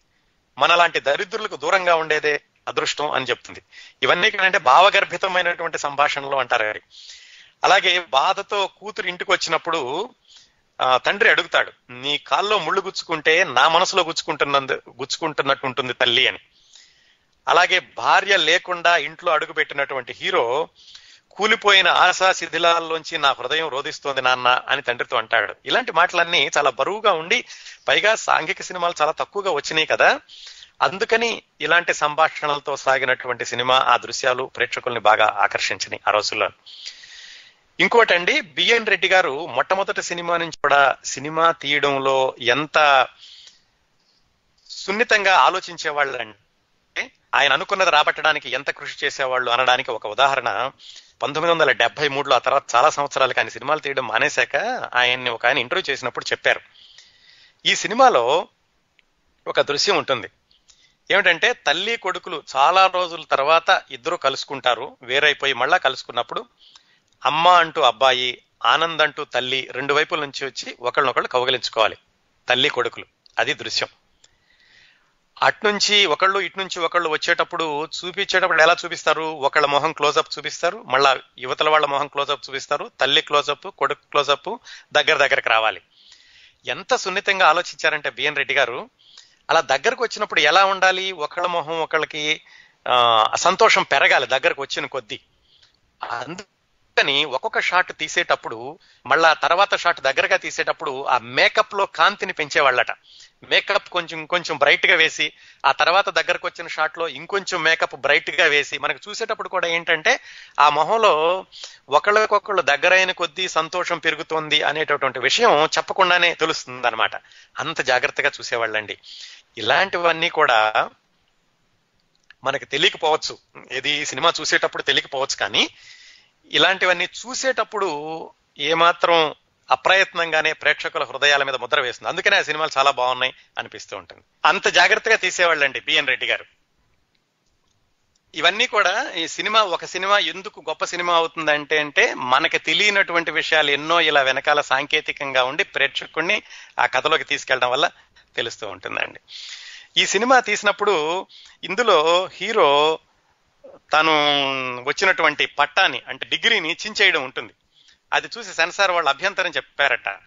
Speaker 1: మనలాంటి దరిద్రులకు దూరంగా ఉండేదే అదృష్టం అని చెప్తుంది. ఇవన్నీ ఏంటంటే భావగర్భితమైనటువంటి సంభాషణలు అంటారు అవి. అలాగే బాధతో కూతురు ఇంటికి వచ్చినప్పుడు ఆ, తండ్రి అడుగుతాడు నీ కాల్లో ముళ్ళు గుచ్చుకుంటే నా మనసులో గుచ్చుకుంటున్నందు గుచ్చుకుంటున్నట్టు ఉంటుంది తల్లి అని. అలాగే భార్య లేకుండా ఇంట్లో అడుగు పెట్టినటువంటి హీరో కూలిపోయిన ఆశా శిథిలాల్లోంచి నా హృదయం రోధిస్తోంది నాన్న అని తండ్రితో అంటాడు. ఇలాంటి మాటలన్నీ చాలా బరువుగా ఉండి పైగా సాంఘిక సినిమాలు చాలా తక్కువగా వచ్చినాయి కదా. అందుకని ఇలాంటి సంభాషణలతో సాగినటువంటి సినిమా ఆ దృశ్యాలు ప్రేక్షకుల్ని బాగా ఆకర్షించినాయి ఆ రోజుల్లో. ఇంకోటండి బిఎన్ రెడ్డి గారు మొట్టమొదటి సినిమా నుంచి కూడా సినిమా తీయడంలో ఎంత సున్నితంగా ఆలోచించేవాళ్ళు అంటే ఆయన అనుకున్నది రాబట్టడానికి ఎంత కృషి చేసేవాళ్ళు అనడానికి ఒక ఉదాహరణ. పంతొమ్మిది వందల డెబ్బై మూడులో ఆ తర్వాత చాలా సంవత్సరాలకు ఆయన సినిమాలు తీయడం మానేశాక ఆయన్ని ఒక ఆయన ఇంటర్వ్యూ చేసినప్పుడు చెప్పారు. ఈ సినిమాలో ఒక దృశ్యం ఉంటుంది. ఏమిటంటే తల్లి కొడుకులు చాలా రోజుల తర్వాత ఇద్దరు కలుసుకుంటారు. వేరైపోయి మళ్ళా కలుసుకున్నప్పుడు అమ్మ అంటూ అబ్బాయి ఆనంద్ అంటూ తల్లి రెండు వైపుల నుంచి వచ్చి ఒకళ్ళనొకళ్ళు కౌగలించుకోవాలి. తల్లి కొడుకులు. అది దృశ్యం. అట్నుంచి ఒకళ్ళు ఇటు నుంచి ఒకళ్ళు వచ్చేటప్పుడు చూపించేటప్పుడు ఎలా చూపిస్తారు? ఒకళ్ళ మొహం క్లోజప్ చూపిస్తారు. మళ్ళా యువతల వాళ్ళ మొహం క్లోజప్ చూపిస్తారు. తల్లి క్లోజప్ కొడుకు క్లోజప్ దగ్గర దగ్గరకు రావాలి. ఎంత సున్నితంగా ఆలోచించారంటే బిఎన్ రెడ్డి గారు. అలా దగ్గరకు వచ్చినప్పుడు ఎలా ఉండాలి? ఒకళ్ళ మొహం ఒకళ్ళకి ఆ, సంతోషం పెరగాలి దగ్గరకు వచ్చిన కొద్దీ. అందుకని ఒక్కొక్క షాట్ తీసేటప్పుడు మళ్ళా తర్వాత షాట్ దగ్గరగా తీసేటప్పుడు ఆ మేకప్లో కాంతిని పెంచేవాళ్ళట. మేకప్ కొంచెం కొంచెం బ్రైట్గా వేసి ఆ తర్వాత దగ్గరకు వచ్చిన షాట్లో ఇంకొంచెం మేకప్ బ్రైట్గా వేసి మనకు చూసేటప్పుడు కూడా ఏంటంటే ఆ మొహంలో ఒకళ్ళకొకళ్ళు దగ్గరైన కొద్దీ సంతోషం పెరుగుతోంది అనేటటువంటి విషయం చెప్పకుండానే తెలుస్తుంది అనమాట అంత జాగ్రత్తగా చూసేవాళ్ళండి. ఇలాంటివన్నీ కూడా మనకు తెలియకపోవచ్చు. ఏది సినిమా చూసేటప్పుడు తెలియకపోవచ్చు కానీ ఇలాంటివన్నీ చూసేటప్పుడు ఏమాత్రం అప్రయత్నంగానే ప్రేక్షకుల హృదయాల మీద ముద్ర వేస్తుంది. అందుకనే ఆ సినిమాలు చాలా బాగున్నాయి అనిపిస్తూ ఉంటుంది. అంత జాగ్రత్తగా తీసేవాళ్ళండి బిఎన్ రెడ్డి గారు. ఇవన్నీ కూడా ఈ సినిమా ఒక సినిమా ఎందుకు గొప్ప సినిమా అవుతుందంటే అంటే మనకి తెలియనటువంటి విషయాలు ఎన్నో ఇలా వెనకాల సాంకేతికంగా ఉండి ప్రేక్షకుడిని ఆ కథలోకి తీసుకెళ్ళడం వల్ల తెలుస్తూ ఉంటుందండి. ఈ సినిమా తీసినప్పుడు ఇందులో హీరో తను వచ్చినటువంటి పట్టాని అంటే డిగ్రీని చించేయడం ఉంటుంది. అది చూసి సెన్సార్ వాళ్ళు అభ్యంతరం చెప్పారట.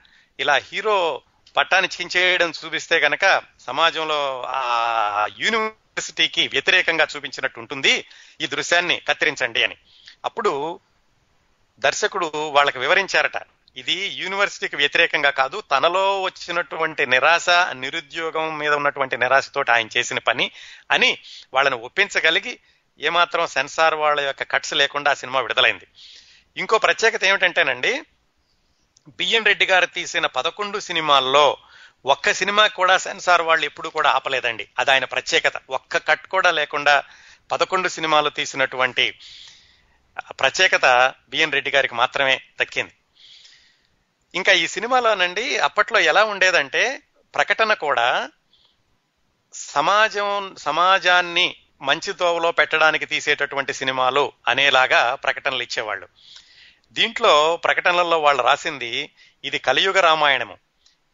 Speaker 1: ఇలా హీరో పట్టాన్ని చించేయడం చూపిస్తే గనక సమాజంలో ఆ యూనివర్సిటీకి వ్యతిరేకంగా చూపించినట్టు ఉంటుంది ఈ దృశ్యాన్ని కత్తిరించండి అని. అప్పుడు దర్శకుడు వాళ్ళకి వివరించారట ఇది యూనివర్సిటీకి వ్యతిరేకంగా కాదు తనలో వచ్చినటువంటి నిరాశ నిరుద్యోగం మీద ఉన్నటువంటి నిరాశతోటి ఆయన చేసిన పని అని వాళ్ళని ఒప్పించగలిగి ఏమాత్రం సెన్సార్ వాళ్ళ యొక్క కట్స్ లేకుండా ఆ సినిమా విడుదలైంది. ఇంకో ప్రత్యేకత ఏమిటంటేనండి బిఎన్ రెడ్డి గారు తీసిన పదకొండు సినిమాల్లో ఒక్క సినిమా కూడా సెన్సార్ వాళ్ళు ఎప్పుడు కూడా ఆపలేదండి. అది ఆయన ప్రత్యేకత. ఒక్క కట్ కూడా లేకుండా పదకొండు సినిమాలు తీసినటువంటి ప్రత్యేకత బిఎన్ రెడ్డి గారికి మాత్రమే దక్కింది. ఇంకా ఈ సినిమాలోనండి అప్పట్లో ఎలా ఉండేదంటే ప్రకటన కూడా సమాజం సమాజాన్ని మంచి తోవలో పెట్టడానికి తీసేటటువంటి సినిమాలు అనేలాగా ప్రకటనలు ఇచ్చేవాళ్ళు. దీంట్లో ప్రకటనలలో వాళ్ళు రాసింది ఇది కలియుగ రామాయణము.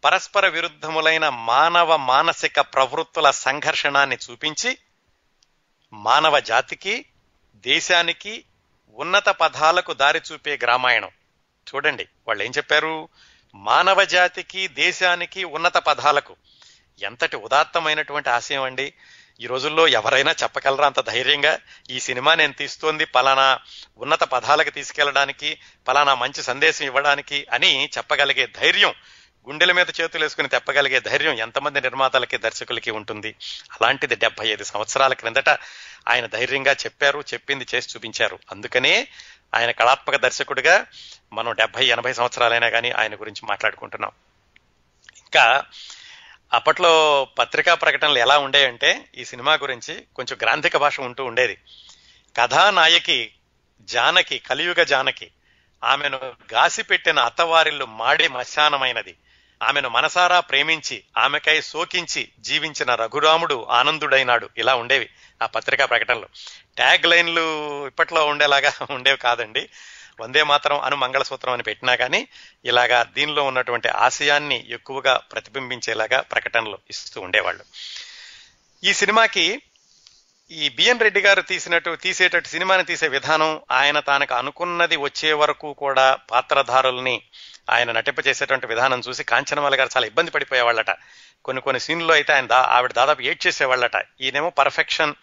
Speaker 1: పరస్పర విరుద్ధములైన మానవ మానసిక ప్రవృత్తుల సంఘర్షణాన్ని చూపించి మానవ జాతికి దేశానికి ఉన్నత పదాలకు దారి చూపే గ్రామాయణం చూడండి వాళ్ళు ఏం చెప్పారు? మానవ జాతికి దేశానికి ఉన్నత పదాలకు. ఎంతటి ఉదాత్తమైనటువంటి ఆశయం అండి. ఈ రోజుల్లో ఎవరైనా చెప్పగలరా అంత ధైర్యంగా? ఈ సినిమా నేను తీస్తోంది పలానా ఉన్నత పదాలకు తీసుకెళ్ళడానికి పలానా మంచి సందేశం ఇవ్వడానికి అని చెప్పగలిగే ధైర్యం గుండెల మీద చేతులు వేసుకుని తెప్పగలిగే ధైర్యం ఎంతమంది నిర్మాతలకి దర్శకులకి ఉంటుంది. అలాంటిది డెబ్బై ఐదు సంవత్సరాల క్రిందట ఆయన ధైర్యంగా చెప్పారు చెప్పింది చేసి చూపించారు. అందుకనే ఆయన కళాత్మక దర్శకుడిగా మనం డెబ్బై ఎనభై సంవత్సరాలైనా కానీ ఆయన గురించి మాట్లాడుకుంటున్నాం. ఇంకా అప్పట్లో పత్రికా ప్రకటనలు ఎలా ఉండేయంటే ఈ సినిమా గురించి కొంచెం గ్రాంధిక భాష ఉంటూ ఉండేది. కథానాయకి జానకి కలియుగ జానకి ఆమెను గాసిపెట్టిన అత్తవారిల్లు మాడి మశానమైనది. ఆమెను మనసారా ప్రేమించి ఆమెకై సోకించి జీవించిన రఘురాముడు ఆనందుడైనాడు. ఇలా ఉండేవి ఆ పత్రికా ప్రకటనలు. ట్యాగ్ లైన్లు ఇప్పట్లో ఉండేలాగా ఉండేవి కాదండి. వందే మాత్రం అను మంగళసూత్రం అని పెట్టినా కానీ ఇలాగా దీనిలో ఉన్నటువంటి ఆశయాన్ని ఎక్కువగా ప్రతిబింబించేలాగా ప్రకటనలు ఇస్తూ ఉండేవాళ్ళు. ఈ సినిమాకి ఈ బిఎన్ రెడ్డి గారు తీసినట్టు తీసేటట్టు సినిమాని తీసే విధానం ఆయన తనకు అనుకున్నది వచ్చే వరకు కూడా పాత్రధారుల్ని ఆయన నటింప చేసేటువంటి విధానం చూసి కాంచనమాల గారు చాలా ఇబ్బంది పడిపోయేవాళ్ళట. కొన్ని కొన్ని సీన్లో అయితే ఆయన దా ఆవిడ దాదాపు ఏడ్ చేసేవాళ్ళట. ఈయనేమో పర్ఫెక్షన్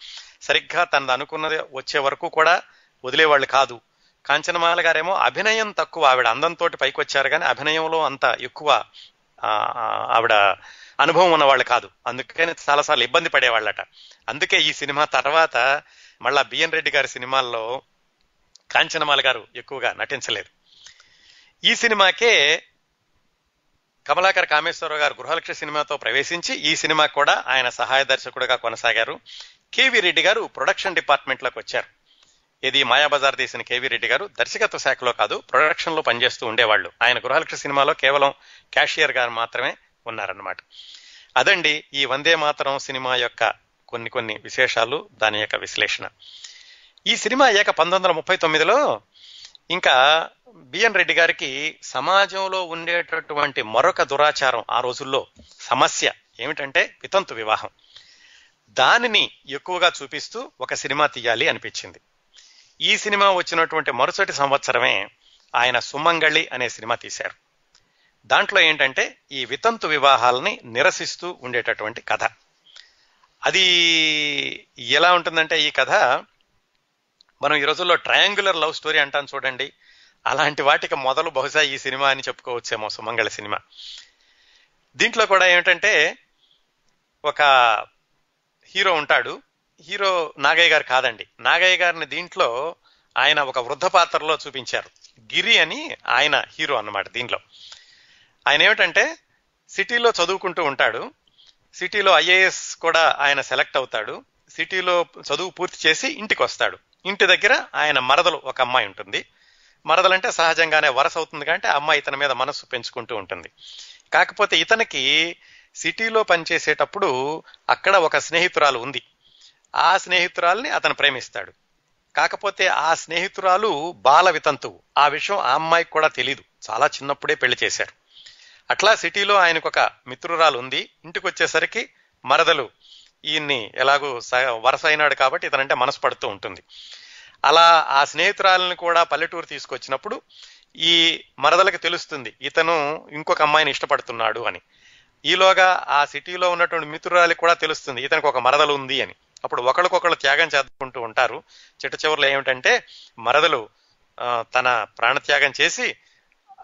Speaker 1: సరిగ్గా తనది అనుకున్నది వచ్చే వరకు కూడా వదిలేవాళ్ళు కాదు. కాంచనమాల గారేమో అభినయం తక్కువ ఆవిడ అందంతో పైకి వచ్చారు కానీ అభినయంలో అంత ఎక్కువ ఆవిడ అనుభవం ఉన్నవాళ్ళు కాదు. అందుకని చాలాసార్లు ఇబ్బంది పడేవాళ్ళట. అందుకే ఈ సినిమా తర్వాత మళ్ళా బిఎన్ రెడ్డి గారి సినిమాల్లో కాంచనమాల గారు ఎక్కువగా నటించలేదు. ఈ సినిమాకే కమలాకర్ కామేశ్వరరావు గారు గృహలక్ష్య సినిమాతో ప్రవేశించి ఈ సినిమా కూడా ఆయన సహాయ దర్శకుడిగా కొనసాగారు. కేవీ రెడ్డి గారు ప్రొడక్షన్ డిపార్ట్మెంట్లోకి వచ్చారు. ఇది మాయాబజార్ తీసిన కేవీ రెడ్డి గారు దర్శకత్వ శాఖలో కాదు ప్రొడక్షన్లో పనిచేస్తూ ఉండేవాళ్ళు. ఆయన గృహలక్ష్మి సినిమాలో కేవలం క్యాషియర్ గారు మాత్రమే ఉన్నారన్నమాట. అదండి ఈ వందే మాతరం సినిమా యొక్క కొన్ని కొన్ని విశేషాలు దాని యొక్క విశ్లేషణ. ఈ సినిమా ఏక పంతొమ్మిది వందల ముప్పై తొమ్మిదిలో ఇంకా బిఎన్ రెడ్డి గారికి సమాజంలో ఉండేటటువంటి మరొక దురాచారం ఆ రోజుల్లో సమస్య ఏమిటంటే వితంతు వివాహం. దానిని ఎక్కువగా చూపిస్తూ ఒక సినిమా తీయాలి అనిపించింది. ఈ సినిమా వచ్చినటువంటి మరుసటి సంవత్సరమే ఆయన సుమంగళి అనే సినిమా తీశారు. దాంట్లో ఏంటంటే ఈ వితంతు వివాహాలని నిరసిస్తూ ఉండేటటువంటి కథ. అది ఎలా ఉంటుందంటే ఈ కథ మనం ఈ రోజుల్లో ట్రయాంగులర్ లవ్ స్టోరీ అంటాను చూడండి. అలాంటి వాటికి మొదలు బహుశా ఈ సినిమా అని చెప్పుకోవచ్చేమో సుమంగళ సినిమా. దీంట్లో కూడా ఏమిటంటే ఒక హీరో ఉంటాడు. హీరో నాగయ్య గారు కాదండి. నాగయ్య గారిని దీంట్లో ఆయన ఒక వృద్ధ పాత్రలో చూపించారు. గిరి అని ఆయన హీరో అన్నమాట దీంట్లో. ఆయన ఏమిటంటే సిటీలో చదువుకుంటూ ఉంటాడు. సిటీలో ఐఏఎస్ కూడా ఆయన సెలెక్ట్ అవుతాడు. సిటీలో చదువు పూర్తి చేసి ఇంటికి వస్తాడు. ఇంటి దగ్గర ఆయన మరదలు ఒక అమ్మాయి ఉంటుంది. మరదలంటే సహజంగానే వరస అవుతుంది కంటే అమ్మాయి ఇతని మీద మనస్సు పెంచుకుంటూ ఉంటుంది. కాకపోతే ఇతనికి సిటీలో పనిచేసేటప్పుడు అక్కడ ఒక స్నేహితురాలు ఉంది. ఆ స్నేహితురాల్ని అతను ప్రేమిస్తాడు. కాకపోతే ఆ స్నేహితురాలు బాల వితంతువు ఆ విషయం ఆ అమ్మాయికి కూడా తెలీదు. చాలా చిన్నప్పుడే పెళ్ళి చేశారు. అట్లా సిటీలో ఆయనకు ఒక మిత్రురాలు ఉంది. ఇంటికి వచ్చేసరికి మరదలు ఈయన్ని ఎలాగో స- వరస అయినాడు కాబట్టి ఇతనంటే మనసు పడుతూ ఉంటుంది. అలా ఆ స్నేహితురాలని కూడా పల్లెటూరు తీసుకొచ్చినప్పుడు ఈ మరదలకి తెలుస్తుంది ఇతను ఇంకొక అమ్మాయిని ఇష్టపడుతున్నాడు అని. ఈలోగా ఆ సిటీలో ఉన్నటువంటి మిత్రురాలికి కూడా తెలుస్తుంది ఇతనికి ఒక మరదలు ఉంది అని. అప్పుడు ఒకళ్ళకొకళ్ళు త్యాగం చేసుకుంటూ ఉంటారు. చిట్ట చివరిలో ఏమిటంటే మరదలు ఆ, తన ప్రాణత్యాగం చేసి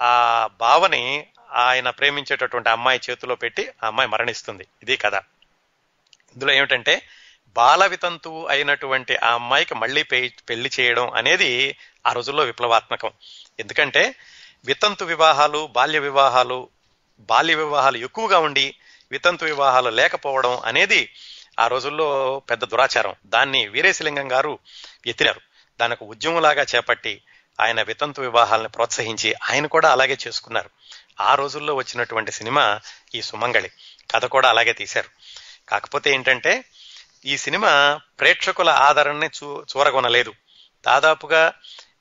Speaker 1: ఆ బావని ఆయన ప్రేమించేటటువంటి అమ్మాయి చేతిలో పెట్టి ఆ అమ్మాయి మరణిస్తుంది. ఇది కథ. ఇందులో ఏమిటంటే బాల వితంతువు అయినటువంటి ఆ అమ్మాయికి మళ్ళీ పె- పెళ్ళి చేయడం అనేది ఆ రోజుల్లో విప్లవాత్మకం. ఎందుకంటే వితంతు వివాహాలు బాల్య వివాహాలు బాల్య వివాహాలు ఎక్కువగా ఉండి వితంతు వివాహాలు లేకపోవడం అనేది ఆ రోజుల్లో పెద్ద దురాచారం. దాన్ని వీరేశలింగం గారు ఎత్తిరారు. దానికి ఉద్యమంలాగా చేపట్టి ఆయన వితంతు వివాహాలను ప్రోత్సహించి ఆయన కూడా అలాగే చేసుకున్నారు. ఆ రోజుల్లో వచ్చినటువంటి సినిమా ఈ సుమంగళి. కథ కూడా అలాగే తీశారు. కాకపోతే ఏంటంటే ఈ సినిమా ప్రేక్షకుల ఆదరణని చూ చూరగొనలేదు. దాదాపుగా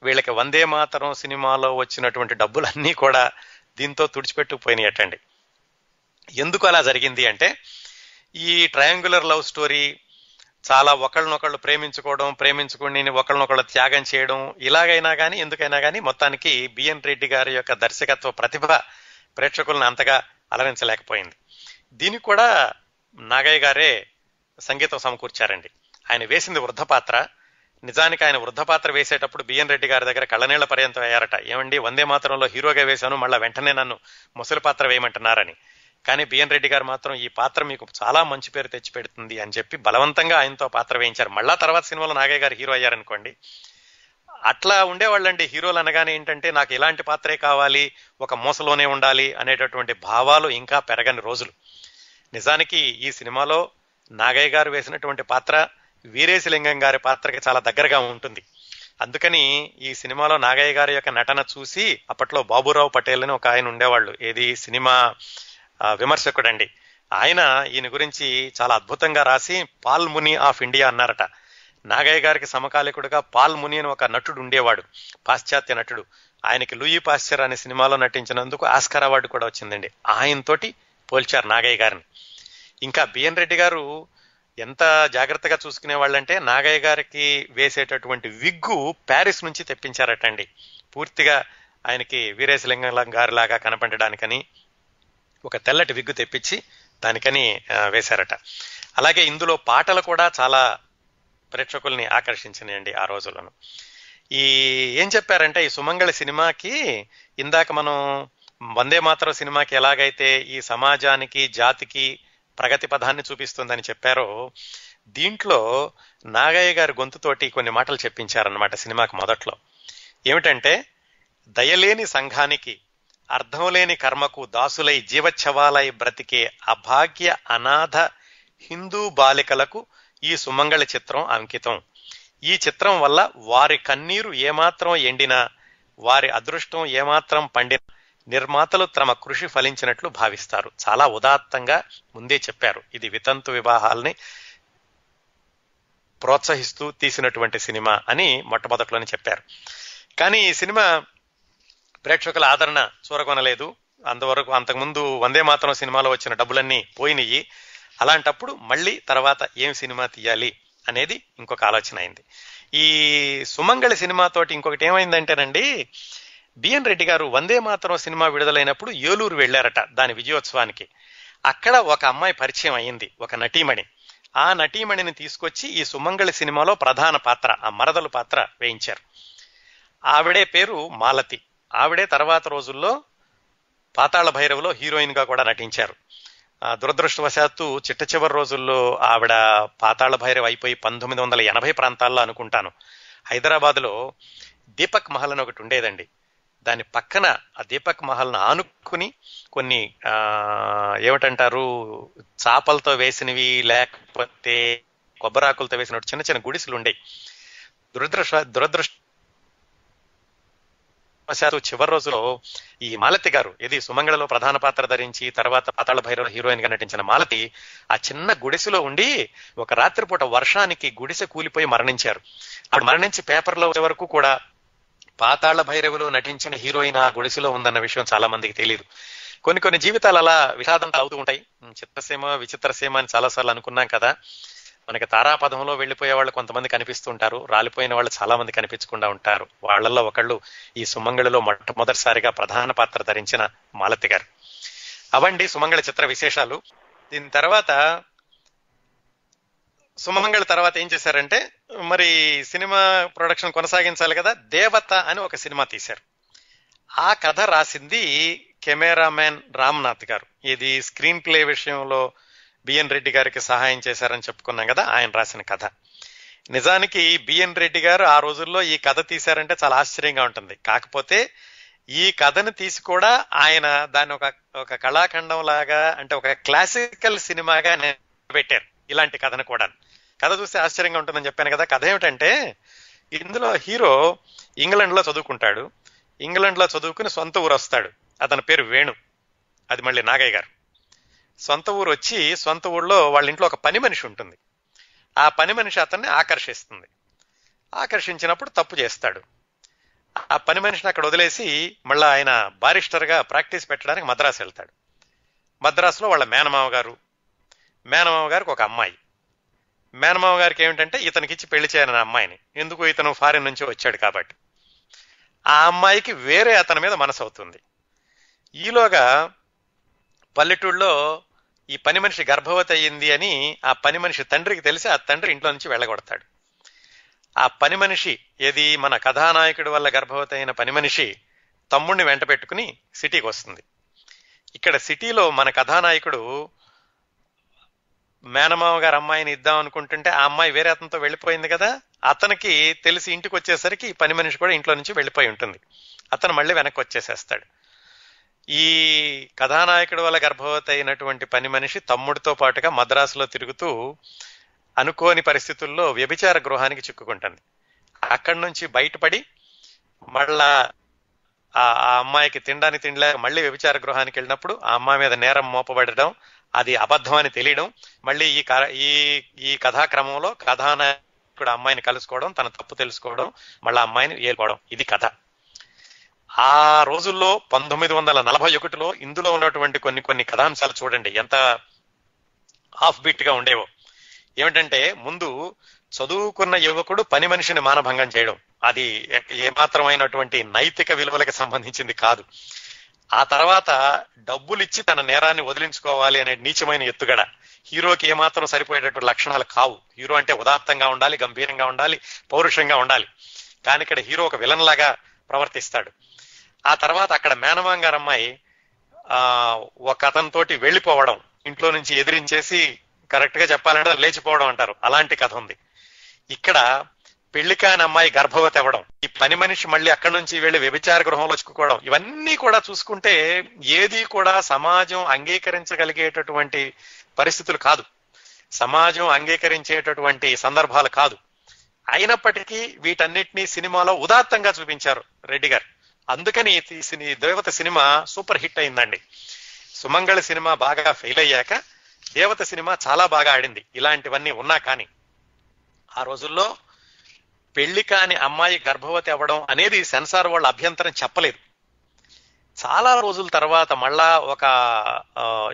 Speaker 1: వీళ్ళకి వందే మాతరం సినిమాలో వచ్చినటువంటి డబ్బులన్నీ కూడా దీంతో తుడిచిపెట్టుకుపోయినాయటండి. ఎందుకు అలా జరిగింది అంటే ఈ ట్రయాంగులర్ లవ్ స్టోరీ చాలా ఒకళ్ళనొకళ్ళు ప్రేమించుకోవడం ప్రేమించుకుని ఒకళ్ళనొకళ్ళు త్యాగం చేయడం ఇలాగైనా కానీ ఎందుకైనా కానీ మొత్తానికి బిఎన్ రెడ్డి గారి యొక్క దర్శకత్వ ప్రతిభ ప్రేక్షకులను అంతగా అలరించలేకపోయింది. దీనికి కూడా నాగయ్య గారే సంగీతం సమకూర్చారండి. ఆయన వేసింది వృద్ధ పాత్ర. నిజానికి ఆయన వృద్ధ పాత్ర వేసేటప్పుడు బిఎన్ రెడ్డి గారి దగ్గర కళ్ళనీళ్ళ పర్యంతం అయ్యారట. ఏమండి వందే మాత్రంలో హీరోగా వేశాను మళ్ళీ వెంటనే నన్ను ముసలి పాత్ర వేయమంటున్నారని. కానీ బిఎన్ రెడ్డి గారు మాత్రం ఈ పాత్ర మీకు చాలా మంచి పేరు తెచ్చి పెడుతుంది అని చెప్పి బలవంతంగా ఆయనతో పాత్ర వేయించారు. మళ్ళా తర్వాత సినిమాలో నాగయ్య గారు హీరో అయ్యారనుకోండి. అట్లా ఉండేవాళ్ళండి హీరోలు అనగానే ఏంటంటే నాకు ఇలాంటి పాత్రే కావాలి ఒక మూసలోనే ఉండాలి అనేటటువంటి భావాలు ఇంకా పెరగని రోజులు. నిజానికి ఈ సినిమాలో నాగయ్య గారు వేసినటువంటి పాత్ర వీరేశలింగం గారి పాత్రకి చాలా దగ్గరగా ఉంటుంది. అందుకని ఈ సినిమాలో నాగయ్య గారి యొక్క నటన చూసి అప్పట్లో బాబురావు పటేల్ అని ఒక ఆయన ఉండేవాళ్ళు. ఏది సినిమా విమర్శకుడండి. ఆయన ఈయన గురించి చాలా అద్భుతంగా రాసి పాల్ ముని ఆఫ్ ఇండియా అన్నారట. నాగయ్య గారికి సమకాలికుడుగా పాల్ ముని అని ఒక నటుడు ఉండేవాడు పాశ్చాత్య నటుడు. ఆయనకి లూయి పాశ్చర్ అనే సినిమాలో నటించినందుకు ఆస్కార్ అవార్డు కూడా వచ్చిందండి. ఆయనతోటి పోల్చారు నాగయ్య గారిని. ఇంకా బిఎన్ రెడ్డి గారు ఎంత జాగ్రత్తగా చూసుకునే వాళ్ళంటే నాగయ్య గారికి వేసేటటువంటి విగ్గు ప్యారిస్ నుంచి తెప్పించారటండి. పూర్తిగా ఆయనకి వీరేశలింగం గారి లాగా కనపడడానికని ఒక తెల్లటి విగ్గు తెప్పించి దానికని వేశారట. అలాగే ఇందులో పాటలు కూడా చాలా ప్రేక్షకుల్ని ఆకర్షించినాయండి ఆ రోజులను. ఈ ఏం చెప్పారంటే ఈ సుమంగళి సినిమాకి ఇందాక మనం వందే మాతరం సినిమాకి ఎలాగైతే ఈ సమాజానికి జాతికి ప్రగతి పదాన్ని చూపిస్తుందని చెప్పారో దీంట్లో నాగయ్య గారి గొంతుతోటి కొన్ని మాటలు చెప్పించారన్నమాట సినిమాకి మొదట్లో. ఏమిటంటే దయలేని సంఘానికి అర్థం లేని కర్మకు దాసులై జీవచ్ఛవాలై బ్రతికే అభాగ్య అనాథ హిందూ బాలికలకు ఈ సుమంగళి చిత్రం అంకితం. ఈ చిత్రం వల్ల వారి కన్నీరు ఏమాత్రం ఎండినా వారి అదృష్టం ఏమాత్రం పండిన నిర్మాతలు తమ కృషి ఫలించినట్లు భావిస్తారు. చాలా ఉదాత్తంగా ముందే చెప్పారు. ఇది వితంతు వివాహాల్ని ప్రోత్సహిస్తూ తీసినటువంటి సినిమా అని మొట్టమొదట్లోనే చెప్పారు. కానీ ఈ సినిమా ప్రేక్షకుల ఆదరణ చూరకొనలేదు అంతవరకు అంతకుముందు వందే మాత్రం సినిమాలో వచ్చిన డబ్బులన్నీ పోయినాయి అలాంటప్పుడు మళ్ళీ తర్వాత ఏం సినిమా తీయాలి అనేది ఇంకొక ఆలోచన అయింది. ఈ సుమంగళి సినిమాతోటి ఇంకొకటి ఏమైందంటేనండి బిఎన్ రెడ్డి గారు వందే మాత్రం సినిమా విడుదలైనప్పుడు ఏలూరు వెళ్ళారట దాని విజయోత్సవానికి. అక్కడ ఒక అమ్మాయి పరిచయం అయింది ఒక నటీమణి. ఆ నటీమణిని తీసుకొచ్చి ఈ సుమంగళి సినిమాలో ప్రధాన పాత్ర ఆ మరదలు పాత్ర వేయించారు. ఆవిడే పేరు మాలతి. ఆవిడే తర్వాత రోజుల్లో పాతాళ భైరవలో హీరోయిన్గా కూడా నటించారు. ఆ, దురదృష్టవశాత్తు చిట్ట చివరి రోజుల్లో ఆవిడ పాతాళ భైరవ అయిపోయి పంతొమ్మిది వందల ఎనభై ప్రాంతాల్లో అనుకుంటాను. హైదరాబాద్లో దీపక్ మహల్ అని ఒకటి ఉండేదండి. దాని పక్కన ఆ దీపక్ మహల్ను ఆనుకుని కొన్ని ఆ, ఏమిటంటారు చాపలతో వేసినవి లేకపోతే కొబ్బరాకులతో వేసినట్టు చిన్న చిన్న గుడిసెలు ఉండేవి. దురదృష్ట దురదృష్ట శాతం చివరి రోజులో ఈ మాలతి గారు ఇది సుమంగళలో ప్రధాన పాత్ర ధరించి తర్వాత పాతాళ భైరవ హీరోయిన్గా నటించిన మాలతి ఆ చిన్న గుడిసెలో ఉండి ఒక రాత్రిపూట వర్షానికి గుడిసె కూలిపోయి మరణించారు. అప్పుడు మరణించి పేపర్లో వరకు కూడా పాతాళ భైరవులో నటించిన హీరోయిన్ ఆ గుడిసెలో ఉందన్న విషయం చాలా మందికి తెలియదు కొన్ని కొన్ని జీవితాలు అలా విషాదంతో అవుతూ ఉంటాయి. చిత్రసీమ విచిత్రసీమ అని చాలాసార్లు అనుకున్నాం కదా. మనకి తారాపదంలో వెళ్ళిపోయే వాళ్ళు కొంతమంది కనిపిస్తుంటారు రాలిపోయిన వాళ్ళు చాలా మంది కనిపించకుండా ఉంటారు. వాళ్ళల్లో ఒకళ్ళు ఈ సుమంగళిలో మొట్టమొదటిసారిగా ప్రధాన పాత్ర ధరించిన మాలతి గారు. అవండి సుమంగళ చిత్ర విశేషాలు. దీని తర్వాత సుమంగళ తర్వాత ఏం చేశారంటే మరి సినిమా ప్రొడక్షన్ కొనసాగించాలి కదా దేవత అని ఒక సినిమా తీశారు. ఆ కథ రాసింది కెమెరామ్యాన్ రామ్నాథ్ గారు. ఇది స్క్రీన్ ప్లే విషయంలో బిఎన్ రెడ్డి గారికి సహాయం చేశారని చెప్పుకున్నాం కదా ఆయన రాసిన కథ. నిజానికి బిఎన్ రెడ్డి గారు ఆ రోజుల్లో ఈ కథ తీశారంటే చాలా ఆశ్చర్యంగా ఉంటుంది. కాకపోతే ఈ కథను తీసి కూడా ఆయన దాన్ని ఒక ఒక కళాఖండం లాగా అంటే ఒక క్లాసికల్ సినిమాగా పెట్టారు ఇలాంటి కథను కూడా కథ చూస్తే ఆశ్చర్యంగా ఉంటుందని చెప్పాను కదా కథ ఏమిటంటే ఇందులో హీరో ఇంగ్లండ్లో చదువుకుంటాడు. ఇంగ్లండ్లో చదువుకుని సొంత ఊరు వస్తాడు అతని పేరు వేణు. అది మళ్ళీ నాగయ్య గారు. సొంత ఊరు వచ్చి సొంత ఊళ్ళో వాళ్ళ ఇంట్లో ఒక పని మనిషి ఉంటుంది. ఆ పని మనిషి అతన్ని ఆకర్షిస్తుంది. ఆకర్షించినప్పుడు తప్పు చేస్తాడు. ఆ పని మనిషిని అక్కడ వదిలేసి మళ్ళీ ఆయన బారిస్టర్గా ప్రాక్టీస్ పెట్టడానికి మద్రాసు వెళ్తాడు. మద్రాసులో వాళ్ళ మేనమామ గారు. మేనమామ గారికి ఒక అమ్మాయి. మేనమామ గారికి ఏమిటంటే ఇతనికి ఇచ్చి పెళ్ళి చేయాలని అమ్మాయిని. ఎందుకు ఇతను ఫారిన్ నుంచి వచ్చాడు కాబట్టి. ఆ అమ్మాయికి వేరే అతని మీద మనసు అవుతుంది. ఈలోగా పల్లెటూళ్ళలో ఈ పని మనిషి గర్భవతి అయ్యింది అని ఆ పని మనిషి తండ్రికి తెలిసి ఆ తండ్రి ఇంట్లో నుంచి వెళ్ళగొడతాడు. ఆ పని మనిషి ఏది మన కథానాయకుడి వల్ల గర్భవతి అయిన పని మనిషి తమ్ముడిని వెంట పెట్టుకుని సిటీకి వస్తుంది. ఇక్కడ సిటీలో మన కథానాయకుడు మేనమామ గారు అమ్మాయిని ఇద్దాం అనుకుంటుంటే ఆ అమ్మాయి వేరే అతనితో వెళ్ళిపోయింది కదా అతనికి తెలిసి ఇంటికి వచ్చేసరికి ఈ పని మనిషి కూడా ఇంట్లో నుంచి వెళ్ళిపోయి ఉంటుంది. అతను మళ్ళీ వెనక్కి వచ్చేసేస్తాడు. ఈ కథానాయకుడి వల్ల గర్భవతి అయినటువంటి పని మనిషి తమ్ముడితో పాటుగా మద్రాసులో తిరుగుతూ అనుకోని పరిస్థితుల్లో వ్యభిచార గృహానికి చిక్కుకుంటుంది. అక్కడి నుంచి బయటపడి మళ్ళా ఆ అమ్మాయికి తినడానికి తినలేక మళ్ళీ వ్యభిచార గృహానికి వెళ్ళినప్పుడు ఆ అమ్మాయి మీద నేరం మోపబడడం అది అబద్ధం అని తెలియడం మళ్ళీ ఈ ఈ ఈ కథాక్రమంలో కథానాయకుడు అమ్మాయిని కలుసుకోవడం తన తప్పు తెలుసుకోవడం మళ్ళీ అమ్మాయిని ఏలుకోవడం. ఇది కథ. ఆ రోజుల్లో పంతొమ్మిది వందల నలభై ఒకటిలో ఇందులో ఉన్నటువంటి కొన్ని కొన్ని కథాంశాలు చూడండి. ఎంత హాఫ్ బీట్గా ఉండేవో. ఏమిటంటే ముందు చదువుకున్న యువకుడు పని మనిషిని మానభంగం చేయడం. అది ఏమాత్రమైనటువంటి నైతిక విలువలకు సంబంధించింది కాదు. ఆ తర్వాత డబ్బులిచ్చి తన నేరాన్ని వదిలించుకోవాలి అనే నీచమైన ఎత్తుగడ. హీరోకి ఏమాత్రం సరిపోయేటటువంటి లక్షణాలు కావు. హీరో అంటే ఉదాత్తంగా ఉండాలి గంభీరంగా ఉండాలి పౌరుషంగా ఉండాలి. కానీ ఇక్కడ హీరో ఒక విలన్ లాగా ప్రవర్తిస్తాడు. ఆ తర్వాత అక్కడ మేనమాం గారు అమ్మాయి ఆ ఒక అతనితోటి వెళ్ళిపోవడం ఇంట్లో నుంచి ఎదిరించేసి కరెక్ట్గా చెప్పాలంటే లేచిపోవడం అంటారు. అలాంటి కథ ఉంది. ఇక్కడ పెళ్ళి కాని అమ్మాయి గర్భవతి అవ్వడం ఈ పని మనిషి మళ్ళీ అక్కడి నుంచి వెళ్ళి వ్యభిచార గృహంలో చిక్కుకోవడం ఇవన్నీ కూడా చూసుకుంటే ఏది కూడా సమాజం అంగీకరించగలిగేటటువంటి పరిస్థితులు కాదు. సమాజం అంగీకరించేటటువంటి సందర్భాలు కాదు. అయినప్పటికీ వీటన్నిటినీ సినిమాలో ఉదాత్తంగా చూపించారు రెడ్డి గారు. అందుకని దేవత సినిమా సూపర్ హిట్ అయిందండి. సుమంగళ సినిమా బాగా ఫెయిల్ అయ్యాక దేవత సినిమా చాలా బాగా ఆడింది. ఇలాంటివన్నీ ఉన్నా కానీ ఆ రోజుల్లో పెళ్ళి కాని అమ్మాయి గర్భవతి అవ్వడం అనేది సెన్సార్ వాళ్ళ అభ్యంతరం చెప్పలేదు. చాలా రోజుల తర్వాత మళ్ళా ఒక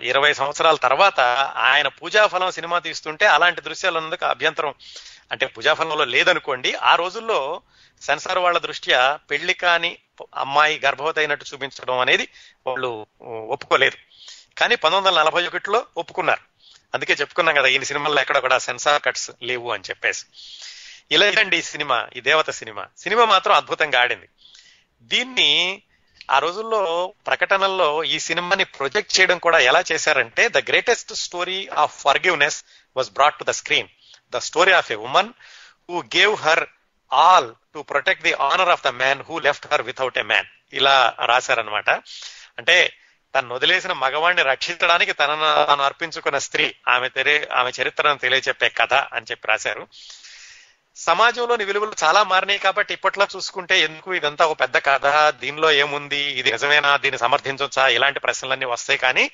Speaker 1: ఇరవై సంవత్సరాల తర్వాత ఆయన పూజాఫలం సినిమా తీస్తుంటే అలాంటి దృశ్యాలు ఉన్నందుకు అభ్యంతరం అంటే పూజాఫలంలో లేదనుకోండి ఆ రోజుల్లో సెన్సార్ వాళ్ళ దృష్ట్యా పెళ్ళి కాని అమ్మాయి గర్భవతి అయినట్టు చూపించడం అనేది వాళ్ళు ఒప్పుకోలేదు. కానీ పంతొమ్మిది వందల నలభై ఒకటిలో ఒప్పుకున్నారు. అందుకే చెప్పుకున్నాం కదా ఈ సినిమాల్లో ఎక్కడ కూడా సెన్సార్ కట్స్ లేవు అని చెప్పేసి. ఇలా ఈ సినిమా ఈ దేవత సినిమా. సినిమా మాత్రం అద్భుతంగా ఆడింది. దీన్ని ఆ రోజుల్లో ప్రకటనల్లో ఈ సినిమాని ప్రొజెక్ట్ చేయడం కూడా ఎలా చేశారంటే the greatest story of forgiveness was brought to the screen. The story of a woman who gave her all to protect the honour of the man who left her without a man ఇలా రాశారనమాట అంటే తను వదిలేసిన మగవాణ్ణి రక్షించడానికి తనను తాను అర్పించుకున్న స్త్రీ ఆమె తెరే ఆమె చరిత్రను తెలియచెప్పే కథ అని చెప్పి రాశారు. సమాజంలోని విలువలు చాలా మారినాయి కాబట్టి ఇప్పట్లో చూసుకుంటే ఎందుకు ఇదంతా ఒక పెద్ద కథ? దీనిలో ఏముంది? ఇది నిజమేనా? దీన్ని సమర్థించవచ్చా ఇలాంటి ప్రశ్నలన్నీ వస్తాయి. కానీ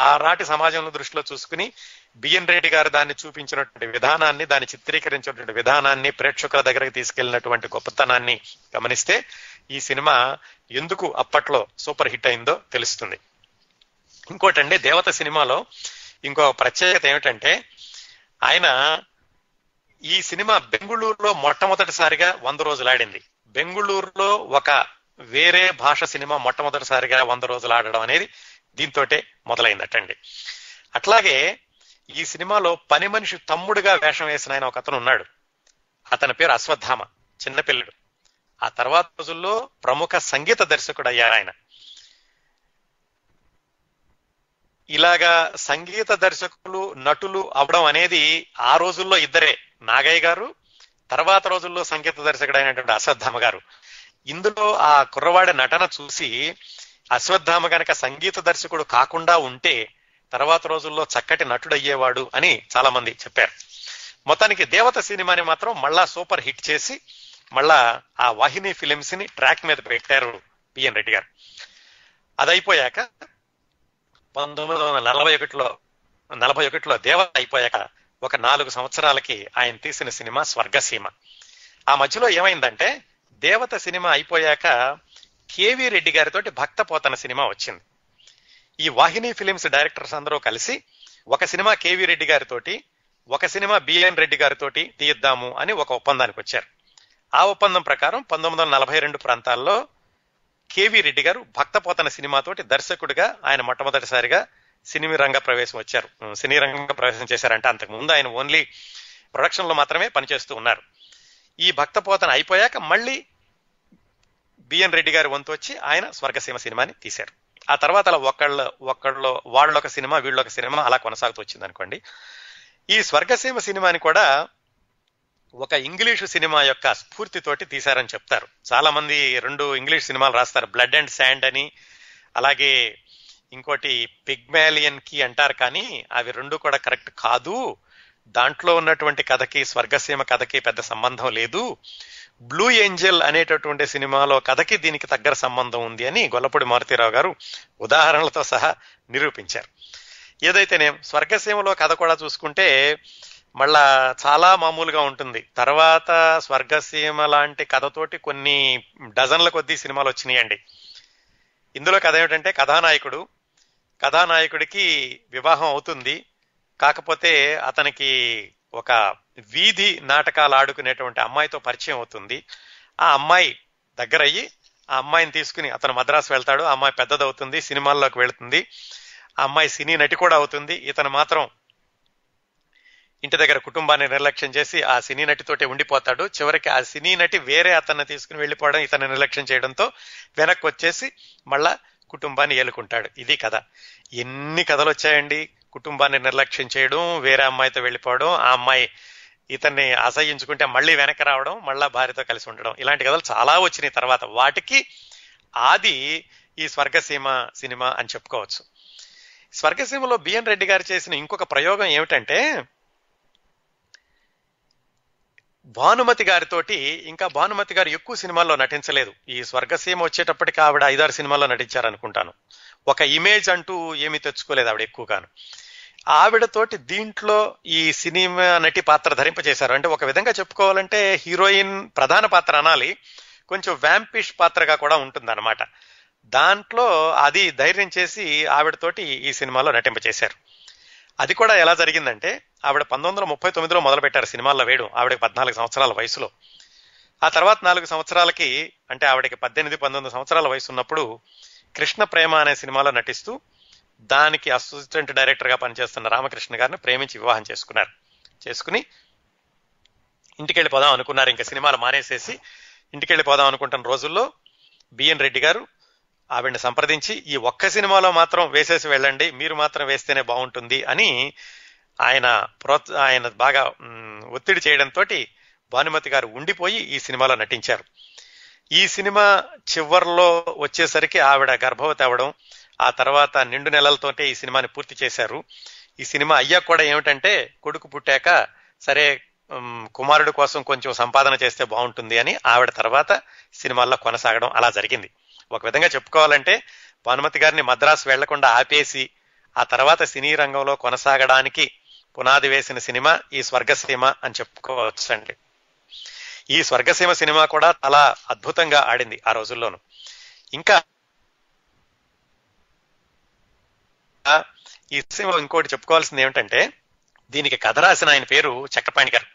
Speaker 1: ఆనాటి సమాజంలో దృష్టిలో చూసుకుని బిఎన్ రెడ్డి గారు దాన్ని చూపించినటువంటి విధానాన్ని దాన్ని చిత్రీకరించినటువంటి విధానాన్ని ప్రేక్షకుల దగ్గరికి తీసుకెళ్ళినటువంటి గొప్పతనాన్ని గమనిస్తే ఈ సినిమా ఎందుకు అప్పట్లో సూపర్ హిట్ అయిందో తెలుస్తుంది. ఇంకోటండి దేవత సినిమాలో ఇంకో ప్రత్యేకత ఏమిటంటే ఆయన ఈ సినిమా బెంగుళూరులో మొట్టమొదటిసారిగా వంద రోజులు ఆడింది. బెంగుళూరులో ఒక వేరే భాష సినిమా మొట్టమొదటిసారిగా వంద రోజులు ఆడడం అనేది దీంతోటే మొదలైందటండి. అట్లాగే ఈ సినిమాలో పని మనిషి తమ్ముడుగా వేషం వేసిన ఆయన ఒక అతను ఉన్నాడు. అతని పేరు అశ్వత్థామ చిన్నపిల్లడు ఆ తర్వాత రోజుల్లో ప్రముఖ సంగీత దర్శకుడు అయ్యారు ఆయన. ఇలాగా సంగీత దర్శకులు నటులు అవడం అనేది ఆ రోజుల్లో ఇద్దరే నాగయ్య గారు తర్వాత రోజుల్లో సంగీత దర్శకుడు అయినటువంటి అశ్వత్థామ గారు. ఇందులో ఆ కుర్రవాడి నటన చూసి అశ్వత్థామ గనక సంగీత దర్శకుడు కాకుండా ఉంటే తర్వాత రోజుల్లో చక్కటి నటుడయ్యేవాడు అని చాలా మంది చెప్పారు. మొత్తానికి దేవత సినిమాని మాత్రం మళ్ళా సూపర్ హిట్ చేసి మళ్ళా ఆ వాహిని ఫిలిమ్స్ని ట్రాక్ మీద పెట్టారు పిఎన్ రెడ్డి గారు. అది అయిపోయాక పంతొమ్మిది వందల నలభై ఒకటిలో నలభై ఒకటిలో దేవత అయిపోయాక ఒక నాలుగు సంవత్సరాలకి ఆయన తీసిన సినిమా స్వర్గసీమ. ఆ మధ్యలో ఏమైందంటే దేవత సినిమా అయిపోయాక కేవి రెడ్డి గారితో భక్త పోతన సినిమా వచ్చింది. ఈ వాహిని ఫిలిమ్స్ డైరెక్టర్స్ అందరూ కలిసి ఒక సినిమా కేవి రెడ్డి గారితోటి ఒక సినిమా బిఎన్ రెడ్డి గారితోటి తీయిద్దాము అని ఒక ఒప్పందానికి వచ్చారు. ఆ ఒప్పందం ప్రకారం పంతొమ్మిది వందల నలభై రెండు ప్రాంతాల్లో కేవి రెడ్డి గారు భక్తపోతన సినిమాతోటి దర్శకుడిగా ఆయన మొట్టమొదటిసారిగా సినిమా రంగ ప్రవేశం వచ్చారు. సినీ రంగ ప్రవేశం చేశారంటే. అంతకుముందు ఆయన ఓన్లీ ప్రొడక్షన్లో మాత్రమే పనిచేస్తూ ఉన్నారు. ఈ భక్తపోతన అయిపోయాక మళ్ళీ బిఎన్ రెడ్డి గారి వంతు వచ్చి ఆయన స్వర్గసీమ సినిమాని తీశారు. ఆ తర్వాత అలా ఒకళ్ళ ఒకళ్ళు వాళ్ళొక సినిమా వీళ్ళొక సినిమా అలా కొనసాగుతూ వచ్చింది అనుకోండి ఈ స్వర్గసీమ సినిమాని కూడా ఒక ఇంగ్లీషు సినిమా యొక్క స్ఫూర్తితోటి తీశారని చెప్తారు. చాలా మంది రెండు ఇంగ్లీష్ సినిమాలు రాస్తారు. బ్లడ్ అండ్ శాండ్ అని అలాగే ఇంకోటి పిగ్మాలియన్కి అంటారు కానీ అవి రెండు కూడా కరెక్ట్ కాదు. దాంట్లో ఉన్నటువంటి కథకి స్వర్గసీమ కథకి పెద్ద సంబంధం లేదు. బ్లూ ఏంజల్ అనేటటువంటి సినిమాలో కథకి దీనికి దగ్గర సంబంధం ఉంది అని గొల్లపూడి మారుతీరావు గారు ఉదాహరణలతో సహా నిరూపించారు. ఏదైతేనే స్వర్గసీమలో కథ కూడా చూసుకుంటే మళ్ళా చాలా మామూలుగా ఉంటుంది. తర్వాత స్వర్గసీమ లాంటి కథతోటి కొన్ని డజన్ల కొద్దీ సినిమాలు వచ్చినాయండి. ఇందులో కథ ఏమిటంటే కథానాయకుడు కథానాయకుడికి వివాహం అవుతుంది. కాకపోతే అతనికి ఒక వీధి నాటకాలు ఆడుకునేటువంటి అమ్మాయితో పరిచయం అవుతుంది. ఆ అమ్మాయి దగ్గరయ్యి ఆ అమ్మాయిని తీసుకుని అతను మద్రాసు వెళ్తాడు. ఆ అమ్మాయి పెద్దదవుతుంది సినిమాల్లోకి వెళుతుంది. ఆ అమ్మాయి సినీ నటి కూడా అవుతుంది. ఇతను మాత్రం ఇంటి దగ్గర కుటుంబాన్ని నిర్లక్ష్యం చేసి ఆ సినీ నటితోటే ఉండిపోతాడు. చివరికి ఆ సినీ నటి వేరే అతన్ని తీసుకుని వెళ్ళిపోవడం ఇతను నిర్లక్ష్యం చేయడంతో వెనక్కి వచ్చేసి మళ్ళా కుటుంబాన్ని ఏలుకుంటాడు. ఇది కథ. ఎన్ని కథలు వచ్చాయండి? కుటుంబాన్ని నిర్లక్ష్యం చేయడం వేరే అమ్మాయితో వెళ్ళిపోవడం ఆ అమ్మాయి ఇతన్ని ఆశయించుకుంటే మళ్ళీ వెనక్కి రావడం మళ్ళా భార్యతో కలిసి ఉండడం ఇలాంటి కథలు చాలా వచ్చినాయి తర్వాత. వాటికి ఆది ఈ స్వర్గసీమ సినిమా అని చెప్పుకోవచ్చు. స్వర్గసీమలో బిఎన్ రెడ్డి గారు చేసిన ఇంకొక ప్రయోగం ఏమిటంటే భానుమతి గారితోటి ఇంకా భానుమతి గారు ఎక్కువ సినిమాల్లో నటించలేదు. ఈ స్వర్గసీమ వచ్చేటప్పటికి ఆవిడ ఐదారు సినిమాల్లో నటించారనుకుంటాను. ఒక ఇమేజ్ అంటూ ఏమీ తెచ్చుకోలేదు ఆవిడ ఎక్కువగాను. ఆవిడతోటి దీంట్లో ఈ సినిమా నటి పాత్ర ధరింపజేశారు. అంటే ఒక విధంగా చెప్పుకోవాలంటే హీరోయిన్ ప్రధాన పాత్ర అనాలి కొంచెం వ్యాంపిష్ పాత్రగా కూడా ఉంటుందన్నమాట. దాంట్లో అది ధైర్యం చేసి ఆవిడతోటి ఈ సినిమాలో నటింపచేశారు అది కూడా ఎలా జరిగిందంటే ఆవిడ పంతొమ్మిది వందల ముప్పై తొమ్మిదిలో మొదలు పెట్టారు సినిమాల్లో వేయడం ఆవిడకి పద్నాలుగు సంవత్సరాల వయసులో. ఆ తర్వాత నాలుగు సంవత్సరాలకి అంటే ఆవిడకి పద్దెనిమిది పంతొమ్మిది సంవత్సరాల వయసు ఉన్నప్పుడు కృష్ణ ప్రేమ అనే సినిమాలో నటిస్తూ దానికి అసిస్టెంట్ డైరెక్టర్గా పనిచేస్తున్న రామకృష్ణ గారిని ప్రేమించి వివాహం చేసుకున్నారు. చేసుకుని ఇంటికి వెళ్ళిపోదాం అనుకున్నారు. ఇంకా సినిమాలు మానేసేసి ఇంటికి వెళ్ళిపోదాం అనుకుంటున్న రోజుల్లో బిఎన్ రెడ్డి గారు ఆవిడని సంప్రదించి ఈ ఒక్క సినిమాలో మాత్రం వేసేసి వెళ్ళండి మీరు మాత్రం వేస్తేనే బాగుంటుంది అని ఆయన ప్రోత్ ఆయన బాగా ఒత్తిడి చేయడంతో భానుమతి గారు ఉండిపోయి ఈ సినిమాలో నటించారు. ఈ సినిమా చివర్లో వచ్చేసరికి ఆవిడ గర్భవతి అవ్వడం ఆ తర్వాత నిండు నెలలతోటే ఈ సినిమాని పూర్తి చేశారు. ఈ సినిమా అయ్యా కూడా ఏమిటంటే కొడుకు పుట్టాక సరే కుమారుడు కోసం కొంచెం సంపాదన చేస్తే బాగుంటుంది అని ఆవిడ తర్వాత సినిమాల్లో కొనసాగడం అలా జరిగింది. ఒక విధంగా చెప్పుకోవాలంటే భానుమతి గారిని మద్రాసు వెళ్ళకుండా ఆపేసి ఆ తర్వాత సినీ రంగంలో కొనసాగడానికి పునాది వేసిన సినిమా ఈ స్వర్గసీమ అని చెప్పుకోవచ్చు అండి ఈ స్వర్గసీమ సినిమా కూడా చాలా అద్భుతంగా ఆడింది ఆ రోజుల్లోనూ. ఇంకా ఈ సినిమా ఇంకోటి చెప్పుకోవాల్సింది ఏమిటంటే దీనికి కథ రాసిన ఆయన పేరు చక్రపాణి గారు.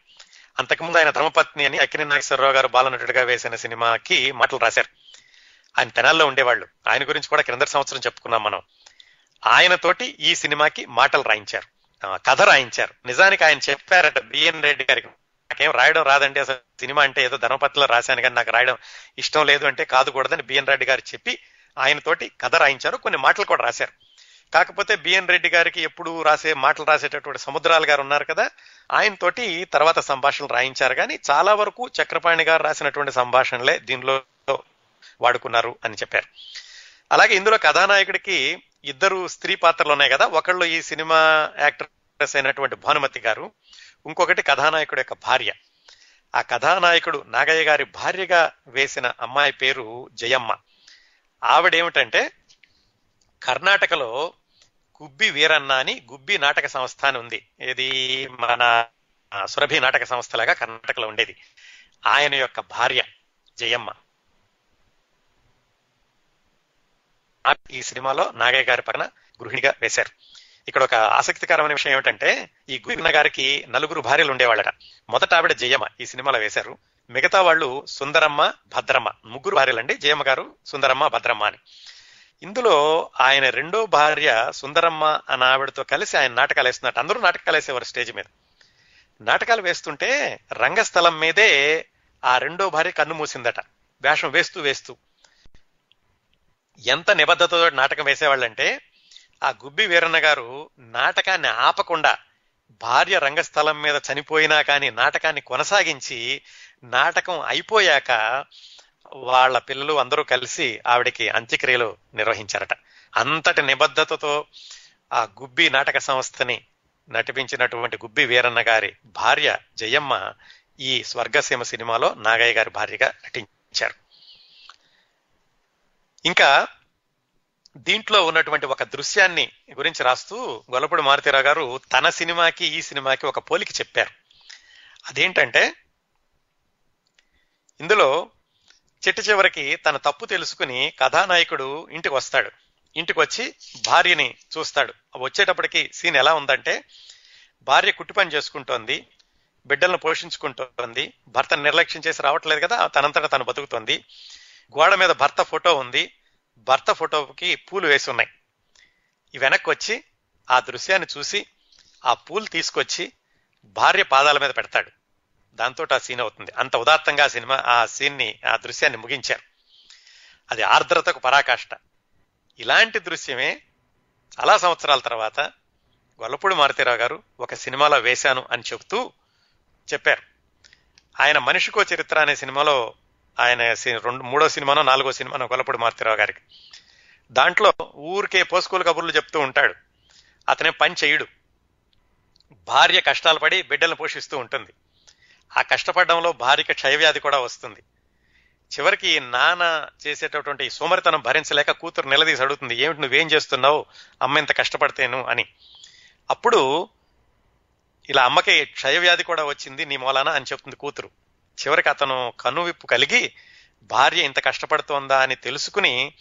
Speaker 1: అంతకుముందు ఆయన ధర్మపత్ని అని అక్కినే నాగేశ్వరరావు గారు బాలనటుడిగా వేసిన సినిమాకి మాటలు రాశారు. ఆయన తెనాల్లో ఉండేవాళ్ళు. ఆయన గురించి కూడా క్రింద సంవత్సరం చెప్పుకున్నాం మనం. ఆయనతోటి ఈ సినిమాకి మాటలు రాయించారు. కథ రాయించారు. నిజానికి ఆయన చెప్పారట బిఎన్ రెడ్డి గారికి. నాకేం రాయడం రాదండి అసలు సినిమా అంటే ఏదో ధర్మపత్రిలో రాశాను కానీ నాకు రాయడం ఇష్టం లేదు అంటే కాదు కూడదని బిఎన్ రెడ్డి గారు చెప్పి ఆయనతోటి కథ రాయించారు. కొన్ని మాటలు కూడా రాశారు. కాకపోతే బిఎన్ రెడ్డి గారికి ఎప్పుడు రాసే మాటలు రాసేటటువంటి సముద్రాలు గారు ఉన్నారు కదా ఆయనతోటి తర్వాత సంభాషణలు రాయించారు. కానీ చాలా వరకు చక్రపాణి గారు రాసినటువంటి సంభాషణలే దీనిలో వాడుకున్నారు అని చెప్పారు. అలాగే ఇందులో కథానాయకుడికి ఇద్దరు స్త్రీ పాత్రలు ఉన్నాయి కదా ఒకళ్ళు ఈ సినిమా యాక్ట్రెస్ అయినటువంటి భానుమతి గారు ఇంకొకటి కథానాయకుడు యొక్క భార్య. ఆ కథానాయకుడు నాగయ్య గారి భార్యగా వేసిన అమ్మాయి పేరు జయమ్మ. ఆవిడేమిటంటే కర్ణాటకలో గుబ్బి వీరన్న అని గుబ్బి నాటక సంస్థ అని ఉంది. ఇది మన సురభి నాటక సంస్థలాగా కర్ణాటకలో ఉండేది. ఆయన యొక్క భార్య జయమ్మ. ఈ సినిమాలో నాగయ్య గారి పక్కన గృహిణిగా వేశారు. ఇక్కడ ఒక ఆసక్తికరమైన విషయం ఏమిటంటే ఈ గురిన్న గారికి నలుగురు భార్యలు ఉండేవాళ్ళట. మొదట ఆవిడ జయమ్మ ఈ సినిమాలో వేశారు. మిగతా వాళ్ళు సుందరమ్మ భద్రమ్మ. ముగ్గురు భార్యలండి జయమ్మ గారు సుందరమ్మ భద్రమ్మ అని. ఇందులో ఆయన రెండో భార్య సుందరమ్మ అన్న ఆవిడతో కలిసి ఆయన నాటకాలు వేస్తున్నట్టు అందరూ నాటకాలు వేసేవారు స్టేజ్ మీద. నాటకాలు వేస్తుంటే రంగస్థలం మీదే ఆ రెండో భార్య కన్ను మూసిందట. వేషం వేస్తూ వేస్తూ. ఎంత నిబద్ధతతో నాటకం వేసేవాళ్ళంటే ఆ గుబ్బి వీరన్న గారు నాటకాన్ని ఆపకుండా భార్య రంగస్థలం మీద చనిపోయినా కానీ నాటకాన్ని కొనసాగించి నాటకం అయిపోయాక వాళ్ళ పిల్లలు అందరూ కలిసి ఆవిడకి అంత్యక్రియలు నిర్వహించారట. అంతటి నిబద్ధతతో ఆ గుబ్బి నాటక సంస్థని నటిపించినటువంటి గుబ్బి వీరన్న గారి భార్య జయమ్మ ఈ స్వర్గసీమ సినిమాలో నాగయ్య గారి భార్యగా నటించారు. ఇంకా దీంట్లో ఉన్నటువంటి ఒక దృశ్యాన్ని గురించి రాస్తూ గొల్లపూడి మారుతీరావు గారు తన సినిమాకి ఈ సినిమాకి ఒక పోలిక చెప్పారు. అదేంటంటే ఇందులో చిట్ట చివరికి తన తప్పు తెలుసుకుని కథానాయకుడు ఇంటికి వస్తాడు. ఇంటికి వచ్చి భార్యని చూస్తాడు. వచ్చేటప్పటికి సీన్ ఎలా ఉందంటే భార్య కుట్టి పని చేసుకుంటోంది బిడ్డలను పోషించుకుంటోంది భర్తను నిర్లక్ష్యం చేసి రావట్లేదు కదా తనంతట తను బతుకుతోంది. గోడ మీద భర్త ఫోటో ఉంది. భర్త ఫోటోకి పూలు వేసి ఉన్నాయి. వెనక్కి వచ్చి ఆ దృశ్యాన్ని చూసి ఆ పూలు తీసుకొచ్చి భార్య పాదాల మీద పెడతాడు. దాంతో ఆ సీన్ అవుతుంది. అంత ఉదాత్తంగా సినిమా ఆ సీన్ని ఆ దృశ్యాన్ని ముగించారు. అది ఆర్ద్రతకు పరాకాష్ట. ఇలాంటి దృశ్యమే చాలా సంవత్సరాల తర్వాత గొల్లపూడి మారుతీరావు గారు ఒక సినిమాలో వేశాను అని చెబుతూ చెప్పారు. ఆయన మనిషికో చరిత్ర అనే సినిమాలో ఆయన రెండు మూడో సినిమానో నాలుగో సినిమానో గొల్లపూడి మారుతీరావు గారికి. దాంట్లో ఊరికే పోస్కూలు కబుర్లు చెప్తూ ఉంటాడు. అతనే పని చెయ్యడు. భార్య కష్టాలు పడి బిడ్డలను పోషిస్తూ ఉంటుంది. ఆ కష్టపడడంలో భార్యకి క్షయవ్యాధి కూడా వస్తుంది. చివరికి నాన్న చేసేటటువంటి సోమరితనం భరించలేక కూతురు నిలదీసి అడుగుతుంది ఏమిటి నువ్వేం చేస్తున్నావు? అమ్మ ఇంత కష్టపడితేను అని. అప్పుడు ఇలా అమ్మకి క్షయవ్యాధి కూడా వచ్చింది నీ మూలాన అని చెప్తుంది కూతురు. చివరికి అతను కనువిప్పు కలిగి భార్య ఇంత కష్టపడుతోందా? అని తెలుసుకుని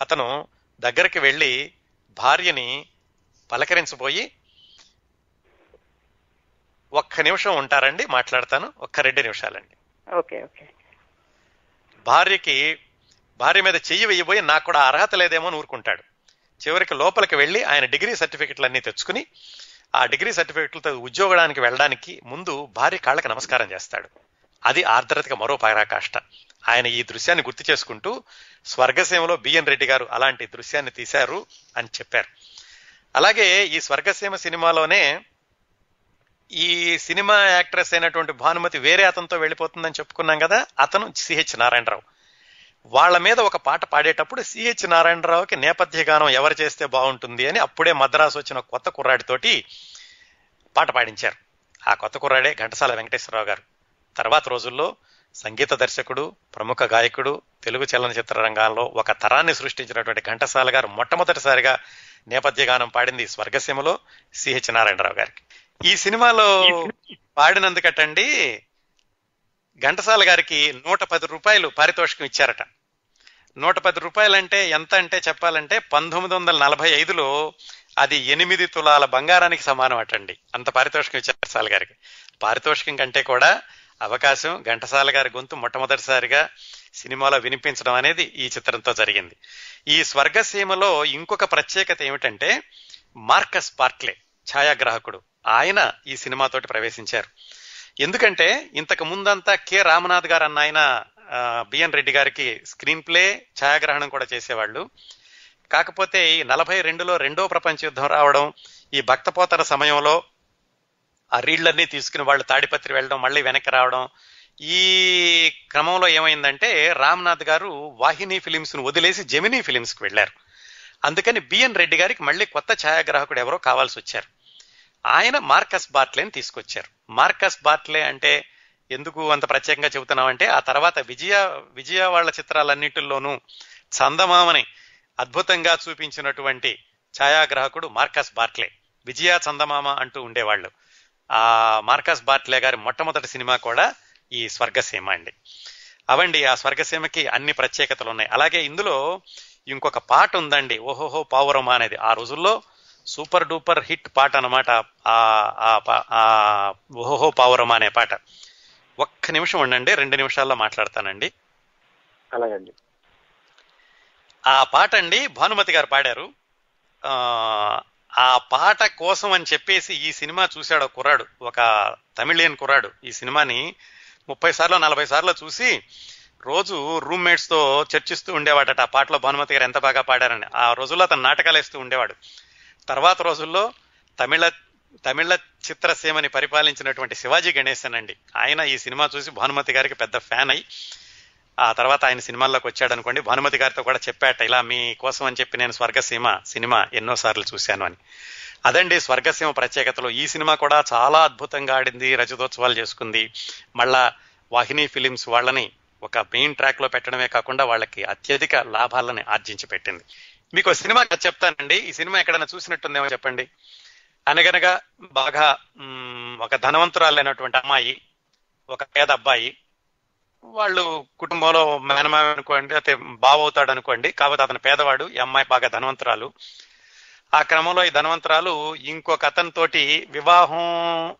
Speaker 1: అతను దగ్గరికి వెళ్ళి భార్యని పలకరించబోయి ఒక్క నిమిషం ఉంటారండి మాట్లాడతాను. ఒక్క రెండు నిమిషాలండి.
Speaker 2: Okay okay.
Speaker 1: భార్యకి భార్య మీద చెయ్యి వెయ్యబోయి నాకు కూడా అర్హత లేదేమో అని ఊరుకుంటాడు. చివరికి లోపలికి వెళ్ళి ఆయన డిగ్రీ సర్టిఫికెట్లు అన్ని తెచ్చుకుని ఆ డిగ్రీ సర్టిఫికెట్లతో ఉద్యోగానికి వెళ్ళడానికి ముందు భార్య కాళ్ళకి నమస్కారం చేస్తాడు. అది ఆర్ద్రతకి మరో పరాకాష్ట. ఆయన ఈ దృశ్యాన్ని గుర్తు చేసుకుంటూ స్వర్గసీమలో బిఎన్ రెడ్డి గారు అలాంటి దృశ్యాన్ని తీశారు అని చెప్పారు. అలాగే ఈ స్వర్గసీమ సినిమాలోనే ఈ సినిమా యాక్ట్రెస్ అయినటువంటి భానుమతి వేరే అతనితో వెళ్ళిపోతుందని చెప్పుకున్నాం కదా అతను సిహెచ్ నారాయణరావు. వాళ్ళ మీద ఒక పాట పాడేటప్పుడు సిహెచ్ నారాయణరావుకి నేపథ్య గానం ఎవరు చేస్తే బాగుంటుంది అని అప్పుడే మద్రాసు వచ్చిన కొత్త కుర్రాడితోటి పాట పాడించారు. ఆ కొత్త కుర్రాడే ఘంటసాల వెంకటేశ్వరరావు గారు. తర్వాత రోజుల్లో సంగీత దర్శకుడు ప్రముఖ గాయకుడు తెలుగు చలనచిత్ర రంగాల్లో ఒక తరాన్ని సృష్టించినటువంటి ఘంటసాల గారు మొట్టమొదటిసారిగా నేపథ్య గానం పాడింది స్వర్గసీమలో సిహెచ్ నారాయణరావు గారికి. ఈ సినిమాలో పాడినందుకటండి ఘంటసాల గారికి నూట పది రూపాయలు పారితోషికం ఇచ్చారట. నూట పది రూపాయలంటే ఎంత అంటే చెప్పాలంటే పంతొమ్మిది వందల నలభై ఐదులో అది ఎనిమిది తులాల బంగారానికి సమానం అటండి. అంత పారితోషికం ఇచ్చారు ఘంటసాల గారికి. పారితోషికం కంటే కూడా అవకాశం ఘంటసాల గారి గొంతు మొట్టమొదటిసారిగా సినిమాలో వినిపించడం అనేది ఈ చిత్రంతో జరిగింది. ఈ స్వర్గసీమలో ఇంకొక ప్రత్యేకత ఏమిటంటే మార్కస్ పార్క్లే. ఛాయాగ్రాహకుడు. ఆయన ఈ సినిమాతోటి ప్రవేశించారు. ఎందుకంటే ఇంతకు ముందంతా కె. రామనాథ్ గారు అన్న ఆయన బిఎన్ రెడ్డి గారికి స్క్రీన్ ప్లే ఛాయాగ్రహణం కూడా చేసేవాళ్ళు. కాకపోతే ఈ నలభై రెండులో రెండో ప్రపంచ యుద్ధం రావడం ఈ భక్తపోతన సమయంలో ఆ రీళ్ళన్నీ తీసుకుని వాళ్ళు తాడిపత్రి వెళ్ళడం మళ్ళీ వెనక్కి రావడం ఈ క్రమంలో ఏమైందంటే రామ్నాథ్ గారు వాహిని ఫిలిమ్స్ను వదిలేసి జెమినీ ఫిలిమ్స్ వెళ్ళారు. అందుకని బిఎన్ రెడ్డి గారికి మళ్ళీ కొత్త ఛాయాగ్రాహకుడు ఎవరో కావాల్సి వచ్చారు. ఆయన మార్కస్ బాట్లేని తీసుకొచ్చారు. మార్కస్ బాట్లే అంటే ఎందుకు అంత ప్రత్యేకంగా చెబుతున్నామంటే ఆ తర్వాత విజయ విజయ వాళ్ళ చిత్రాలన్నింటిలోనూ చందమామని అద్భుతంగా చూపించినటువంటి ఛాయాగ్రాహకుడు మార్కస్ బాట్లే. విజయ చందమామ అంటూ ఉండేవాళ్ళు. ఆ మార్కస్ బాట్లే గారి మొట్టమొదటి సినిమా కూడా ఈ స్వర్గసీమ అండి. అవండి ఆ స్వర్గసీమకి అన్ని ప్రత్యేకతలు ఉన్నాయి. అలాగే ఇందులో ఇంకొక పాట ఉందండి ఓహోహో పావురమా అనేది. ఆ రోజుల్లో సూపర్ డూపర్ హిట్ పాట అనమాట ఆ ఓహోహో పావురమా అనే పాట. ఒక్క నిమిషం ఉండండి రెండు నిమిషాల్లో మాట్లాడతానండి.
Speaker 2: అలాగండి.
Speaker 1: ఆ పాట అండి భానుమతి గారు పాడారు. ఆ పాట కోసం అని చెప్పేసి ఈ సినిమా చూశాడు కుర్రాడు. ఒక తమిళియన్ కుర్రాడు. ఈ సినిమాని ముప్పై సార్లు నలభై సార్లు చూసి రోజు రూమ్మేట్స్తో చర్చిస్తూ ఉండేవాడట. ఆ పాటలో భానుమతి గారు ఎంత బాగా పాడారని. ఆ రోజుల్లో అతను నాటకాలు వేస్తూ ఉండేవాడు. తర్వాత రోజుల్లో తమిళ తమిళ చిత్రసీమని పరిపాలించినటువంటి శివాజీ గణేశన్ అండి ఆయన ఈ సినిమా చూసి భానుమతి గారికి పెద్ద ఫ్యాన్ అయి ఆ తర్వాత ఆయన సినిమాల్లోకి వచ్చాడు అనుకోండి భానుమతి గారితో కూడా చెప్పాట ఇలా మీ కోసం అని చెప్పి నేను స్వర్గసీమ సినిమా ఎన్నో సార్లు చూశాను అని. అదండి స్వర్గసీమ ప్రత్యేకతలు. ఈ సినిమా కూడా చాలా అద్భుతంగా ఆడింది రజతోత్సవాలు చేసుకుంది. మళ్ళా వాహిని ఫిలిమ్స్ వాళ్ళని ఒక మెయిన్ ట్రాక్లో పెట్టడమే కాకుండా వాళ్ళకి అత్యధిక లాభాలని ఆర్జించి పెట్టింది. మీకు సినిమా చెప్తానండి. ఈ సినిమా ఎక్కడైనా చూసినట్టుందేమో చెప్పండి. అనగనగా బాగా ఒక ధనవంతురాలైనటువంటి అమ్మాయి ఒక పేద అబ్బాయి వాళ్ళు కుటుంబంలో మేనమామ అనుకోండి అయితే బావవుతాడు అనుకోండి కాకపోతే అతను పేదవాడు ఈ అమ్మాయి బాగా ధనవంతురాలు. ఆ క్రమంలో ఈ ధనవంతురాలు ఇంకొక అతనితోటి వివాహం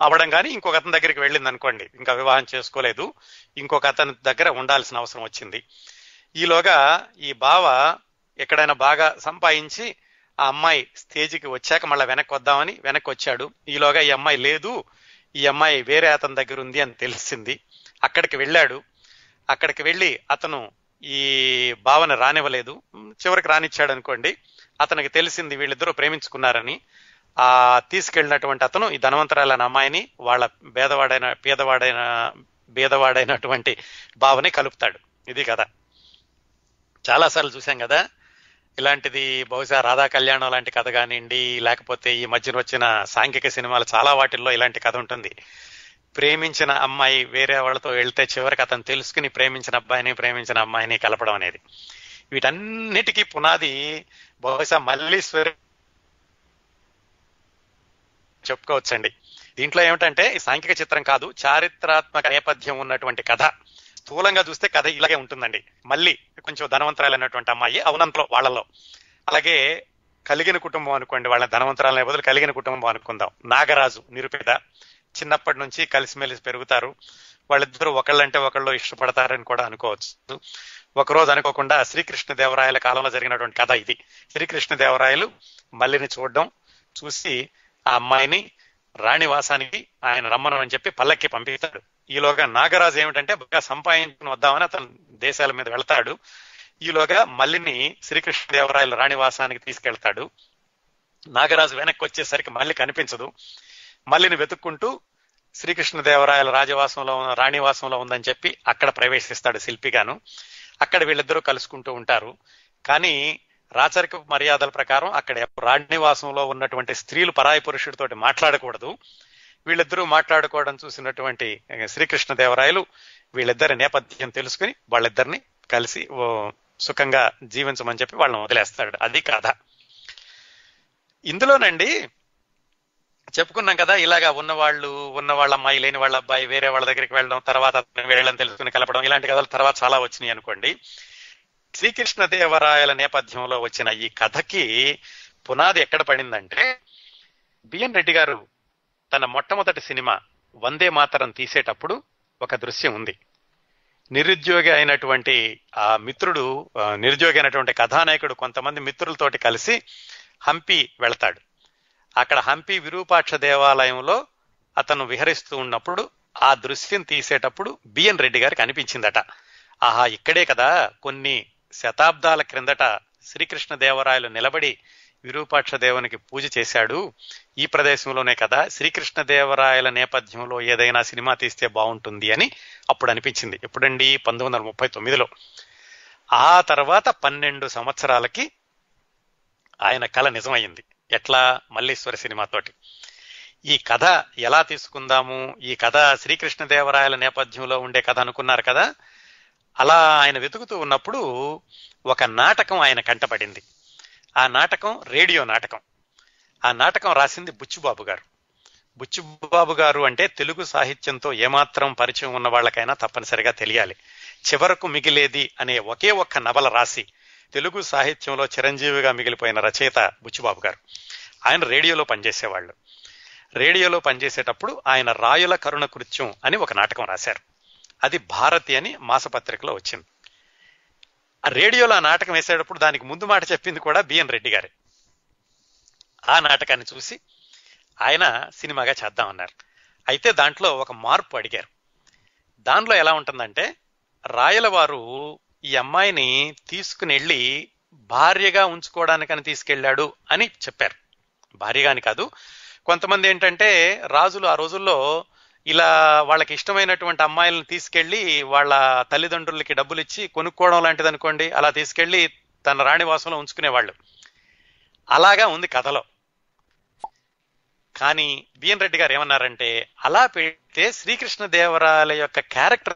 Speaker 1: అవ్వడం కానీ ఇంకొక అతని దగ్గరికి వెళ్ళింది అనుకోండి. ఇంకా వివాహం చేసుకోలేదు. ఇంకొక అతని దగ్గర ఉండాల్సిన అవసరం వచ్చింది. ఈలోగా ఈ బావ ఎక్కడైనా బాగా సంపాదించి ఆ అమ్మాయి స్టేజ్కి వచ్చాక మళ్ళీ వెనక్కి వద్దామని వెనక్కి వచ్చాడు. ఈలోగా ఈ అమ్మాయి లేదు ఈ అమ్మాయి వేరే అతని దగ్గర ఉంది అని తెలిసింది. అక్కడికి వెళ్ళాడు. అక్కడికి వెళ్ళి అతను ఈ భావన రానివ్వలేదు. చివరికి రానిచ్చాడు అనుకోండి. అతనికి తెలిసింది వీళ్ళిద్దరూ ప్రేమించుకున్నారని. ఆ తీసుకెళ్ళినటువంటి అతను ఈ ధనవంతరాలైన అమ్మాయిని వాళ్ళ పేదవాడైన పేదవాడైన భేదవాడైనటువంటి భావని కలుపుతాడు. ఇది కదా చాలాసార్లు చూసాం కదా? ఇలాంటిది బహుశా రాధా కళ్యాణం లాంటి కథ కానివ్వండి లేకపోతే ఈ మధ్యన వచ్చిన సాంఘిక సినిమాలు చాలా వాటిల్లో ఇలాంటి కథ ఉంటుంది. ప్రేమించిన అమ్మాయి వేరే వాళ్ళతో వెళ్తే చివరికి అతను తెలుసుకుని ప్రేమించిన అబ్బాయిని ప్రేమించిన అమ్మాయిని కలపడం అనేది. వీటన్నిటికీ పునాది బహుశా మల్లీశ్వరి చెప్పుకోవచ్చండి. దీంట్లో ఏమిటంటే ఈ సాంఘిక చిత్రం కాదు చారిత్రాత్మక నేపథ్యం ఉన్నటువంటి కథ. స్థూలంగా చూస్తే కథ ఇలాగే ఉంటుందండి. మళ్ళీ కొంచెం ధనవంతరాలైనటువంటి అమ్మాయి అవునంతలో వాళ్ళలో. అలాగే కలిగిన కుటుంబం అనుకోండి వాళ్ళ ధనవంతరాలనే బదులు కలిగిన కుటుంబం అనుకుందాం. నాగరాజు నిరుపేద. చిన్నప్పటి నుంచి కలిసిమెలిసి పెరుగుతారు. వాళ్ళిద్దరూ ఒకళ్ళంటే ఒకళ్ళు ఇష్టపడతారని కూడా అనుకోవచ్చు. ఒకరోజు అనుకోకుండా శ్రీకృష్ణదేవరాయల కాలంలో జరిగినటువంటి కథ ఇది. శ్రీకృష్ణదేవరాయలు మల్లిని చూడడం చూసి ఆ అమ్మాయిని రాణివాసానికి ఆయన రమ్మను అని చెప్పి పల్లక్కి పంపిస్తాడు ఈలోగా నాగరాజు ఏమిటంటే బాగా సంపాదించుకుని వద్దామని అతను దేశాల మీద వెళ్తాడు. ఈలోగా మల్లిని శ్రీకృష్ణదేవరాయల రాణివాసానికి తీసుకెళ్తాడు. నాగరాజు వెనక్కి వచ్చేసరికి మళ్ళీ కనిపించదు. మల్లిని వెతుక్కుంటూ శ్రీకృష్ణదేవరాయల రాజవాసంలో ఉన్న రాణివాసంలో ఉందని చెప్పి అక్కడ ప్రవేశిస్తాడు శిల్పిగాను. అక్కడ వీళ్ళిద్దరూ కలుసుకుంటూ ఉంటారు. కానీ రాచరిక మర్యాదల ప్రకారం అక్కడ రాణివాసంలో ఉన్నటువంటి స్త్రీలు పరాయి పురుషుడితోటి మాట్లాడకూడదు. వీళ్ళిద్దరూ మాట్లాడుకోవడం చూసినటువంటి శ్రీకృష్ణదేవరాయలు వీళ్ళిద్దరి నేపథ్యం తెలుసుకుని వాళ్ళిద్దరిని కలిసి ఓ సుఖంగా జీవించమని చెప్పి వాళ్ళని వదిలేస్తాడు. అది కథ. ఇందులోనండి చెప్పుకున్నాం కదా ఇలాగా ఉన్నవాళ్ళు ఉన్న వాళ్ళ అమ్మాయి లేని వాళ్ళ అబ్బాయి వేరే వాళ్ళ దగ్గరికి వెళ్ళడం తర్వాత అతను తెలుసుకుని కలపడం ఇలాంటి కథలు తర్వాత చాలా వచ్చినాయి అనుకోండి. శ్రీకృష్ణదేవరాయల నేపథ్యంలో వచ్చిన ఈ కథకి పునాది ఎక్కడ పడిందంటే బిఎన్ రెడ్డి గారు తన మొట్టమొదటి సినిమా వందే మాతరం తీసేటప్పుడు ఒక దృశ్యం ఉంది. నిరుద్యోగి అయినటువంటి ఆ మిత్రుడు నిరుద్యోగి అయినటువంటి కథానాయకుడు కొంతమంది మిత్రులతోటి కలిసి హంపి వెళ్తాడు. అక్కడ హంపి విరూపాక్ష దేవాలయంలో అతను విహరిస్తూ ఉన్నప్పుడు ఆ దృశ్యం తీసేటప్పుడు బిఎన్ రెడ్డి గారికి అనిపించిందట. ఆహా ఇక్కడే కదా కొన్ని శతాబ్దాల క్రిందట శ్రీకృష్ణ దేవరాయలు నిలబడి విరూపాక్ష దేవునికి పూజ చేశాడు. ఈ ప్రదేశంలోనే కదా శ్రీకృష్ణదేవరాయల నేపథ్యంలో ఏదైనా సినిమా తీస్తే బాగుంటుంది అని అప్పుడు అనిపించింది. ఎప్పుడండి? పంతొమ్మిది వందల ముప్పై తొమ్మిదిలో. ఆ తర్వాత పన్నెండు సంవత్సరాలకి ఆయన కళ నిజమైంది ఎట్లా? మల్లీశ్వర సినిమాతోటి ఈ కథ ఎలా తీసుకుందాము? ఈ కథ శ్రీకృష్ణదేవరాయల నేపథ్యంలో ఉండే కథ అనుకున్నారు కదా? అలా ఆయన వెతుకుతూ ఉన్నప్పుడు ఒక నాటకం ఆయన కంటపడింది. ఆ నాటకం రేడియో నాటకం. ఆ నాటకం రాసింది బుచ్చుబాబు గారు. బుచ్చుబాబు గారు అంటే తెలుగు సాహిత్యంతో ఏమాత్రం పరిచయం ఉన్న వాళ్ళకైనా తప్పనిసరిగా తెలియాలి. చివరకు మిగిలేది అనే ఒకే ఒక్క నవల రాసి తెలుగు సాహిత్యంలో చిరంజీవిగా మిగిలిపోయిన రచయిత బుచ్చుబాబు గారు. ఆయన రేడియోలో పనిచేసేవాళ్ళు. రేడియోలో పనిచేసేటప్పుడు ఆయన రాయుల కరుణ కృత్యం అని ఒక నాటకం రాశారు. అది భారతి అని మాసపత్రికలో వచ్చింది. ఆ రేడియోలో ఆ నాటకం వేసేటప్పుడు దానికి ముందు మాట చెప్పింది కూడా బిఎన్ రెడ్డి గారే. ఆ నాటకాన్ని చూసి ఆయన సినిమాగా చేద్దామన్నారు. అయితే దాంట్లో ఒక మార్పు అడిగారు. దానిలో ఎలా ఉంటుందంటే రాయల వారు ఈ అమ్మాయిని తీసుకుని వెళ్ళి భార్యగా ఉంచుకోవడానికని తీసుకెళ్ళాడు అని చెప్పారు. భార్యగాని కాదు కొంతమంది ఏంటంటే రాజులు ఆ రోజుల్లో ఇలా వాళ్ళకి ఇష్టమైనటువంటి అమ్మాయిలను తీసుకెళ్ళి వాళ్ళ తల్లిదండ్రులకి డబ్బులు ఇచ్చి కొనుక్కోవడం లాంటిది అనుకోండి అలా తీసుకెళ్ళి తన రాణివాసంలో ఉంచుకునేవాళ్ళు. అలాగా ఉంది కథలో. కానీ బిఎన్ రెడ్డి గారు ఏమన్నారంటే అలా పెడితే శ్రీకృష్ణదేవరాయల యొక్క క్యారెక్టర్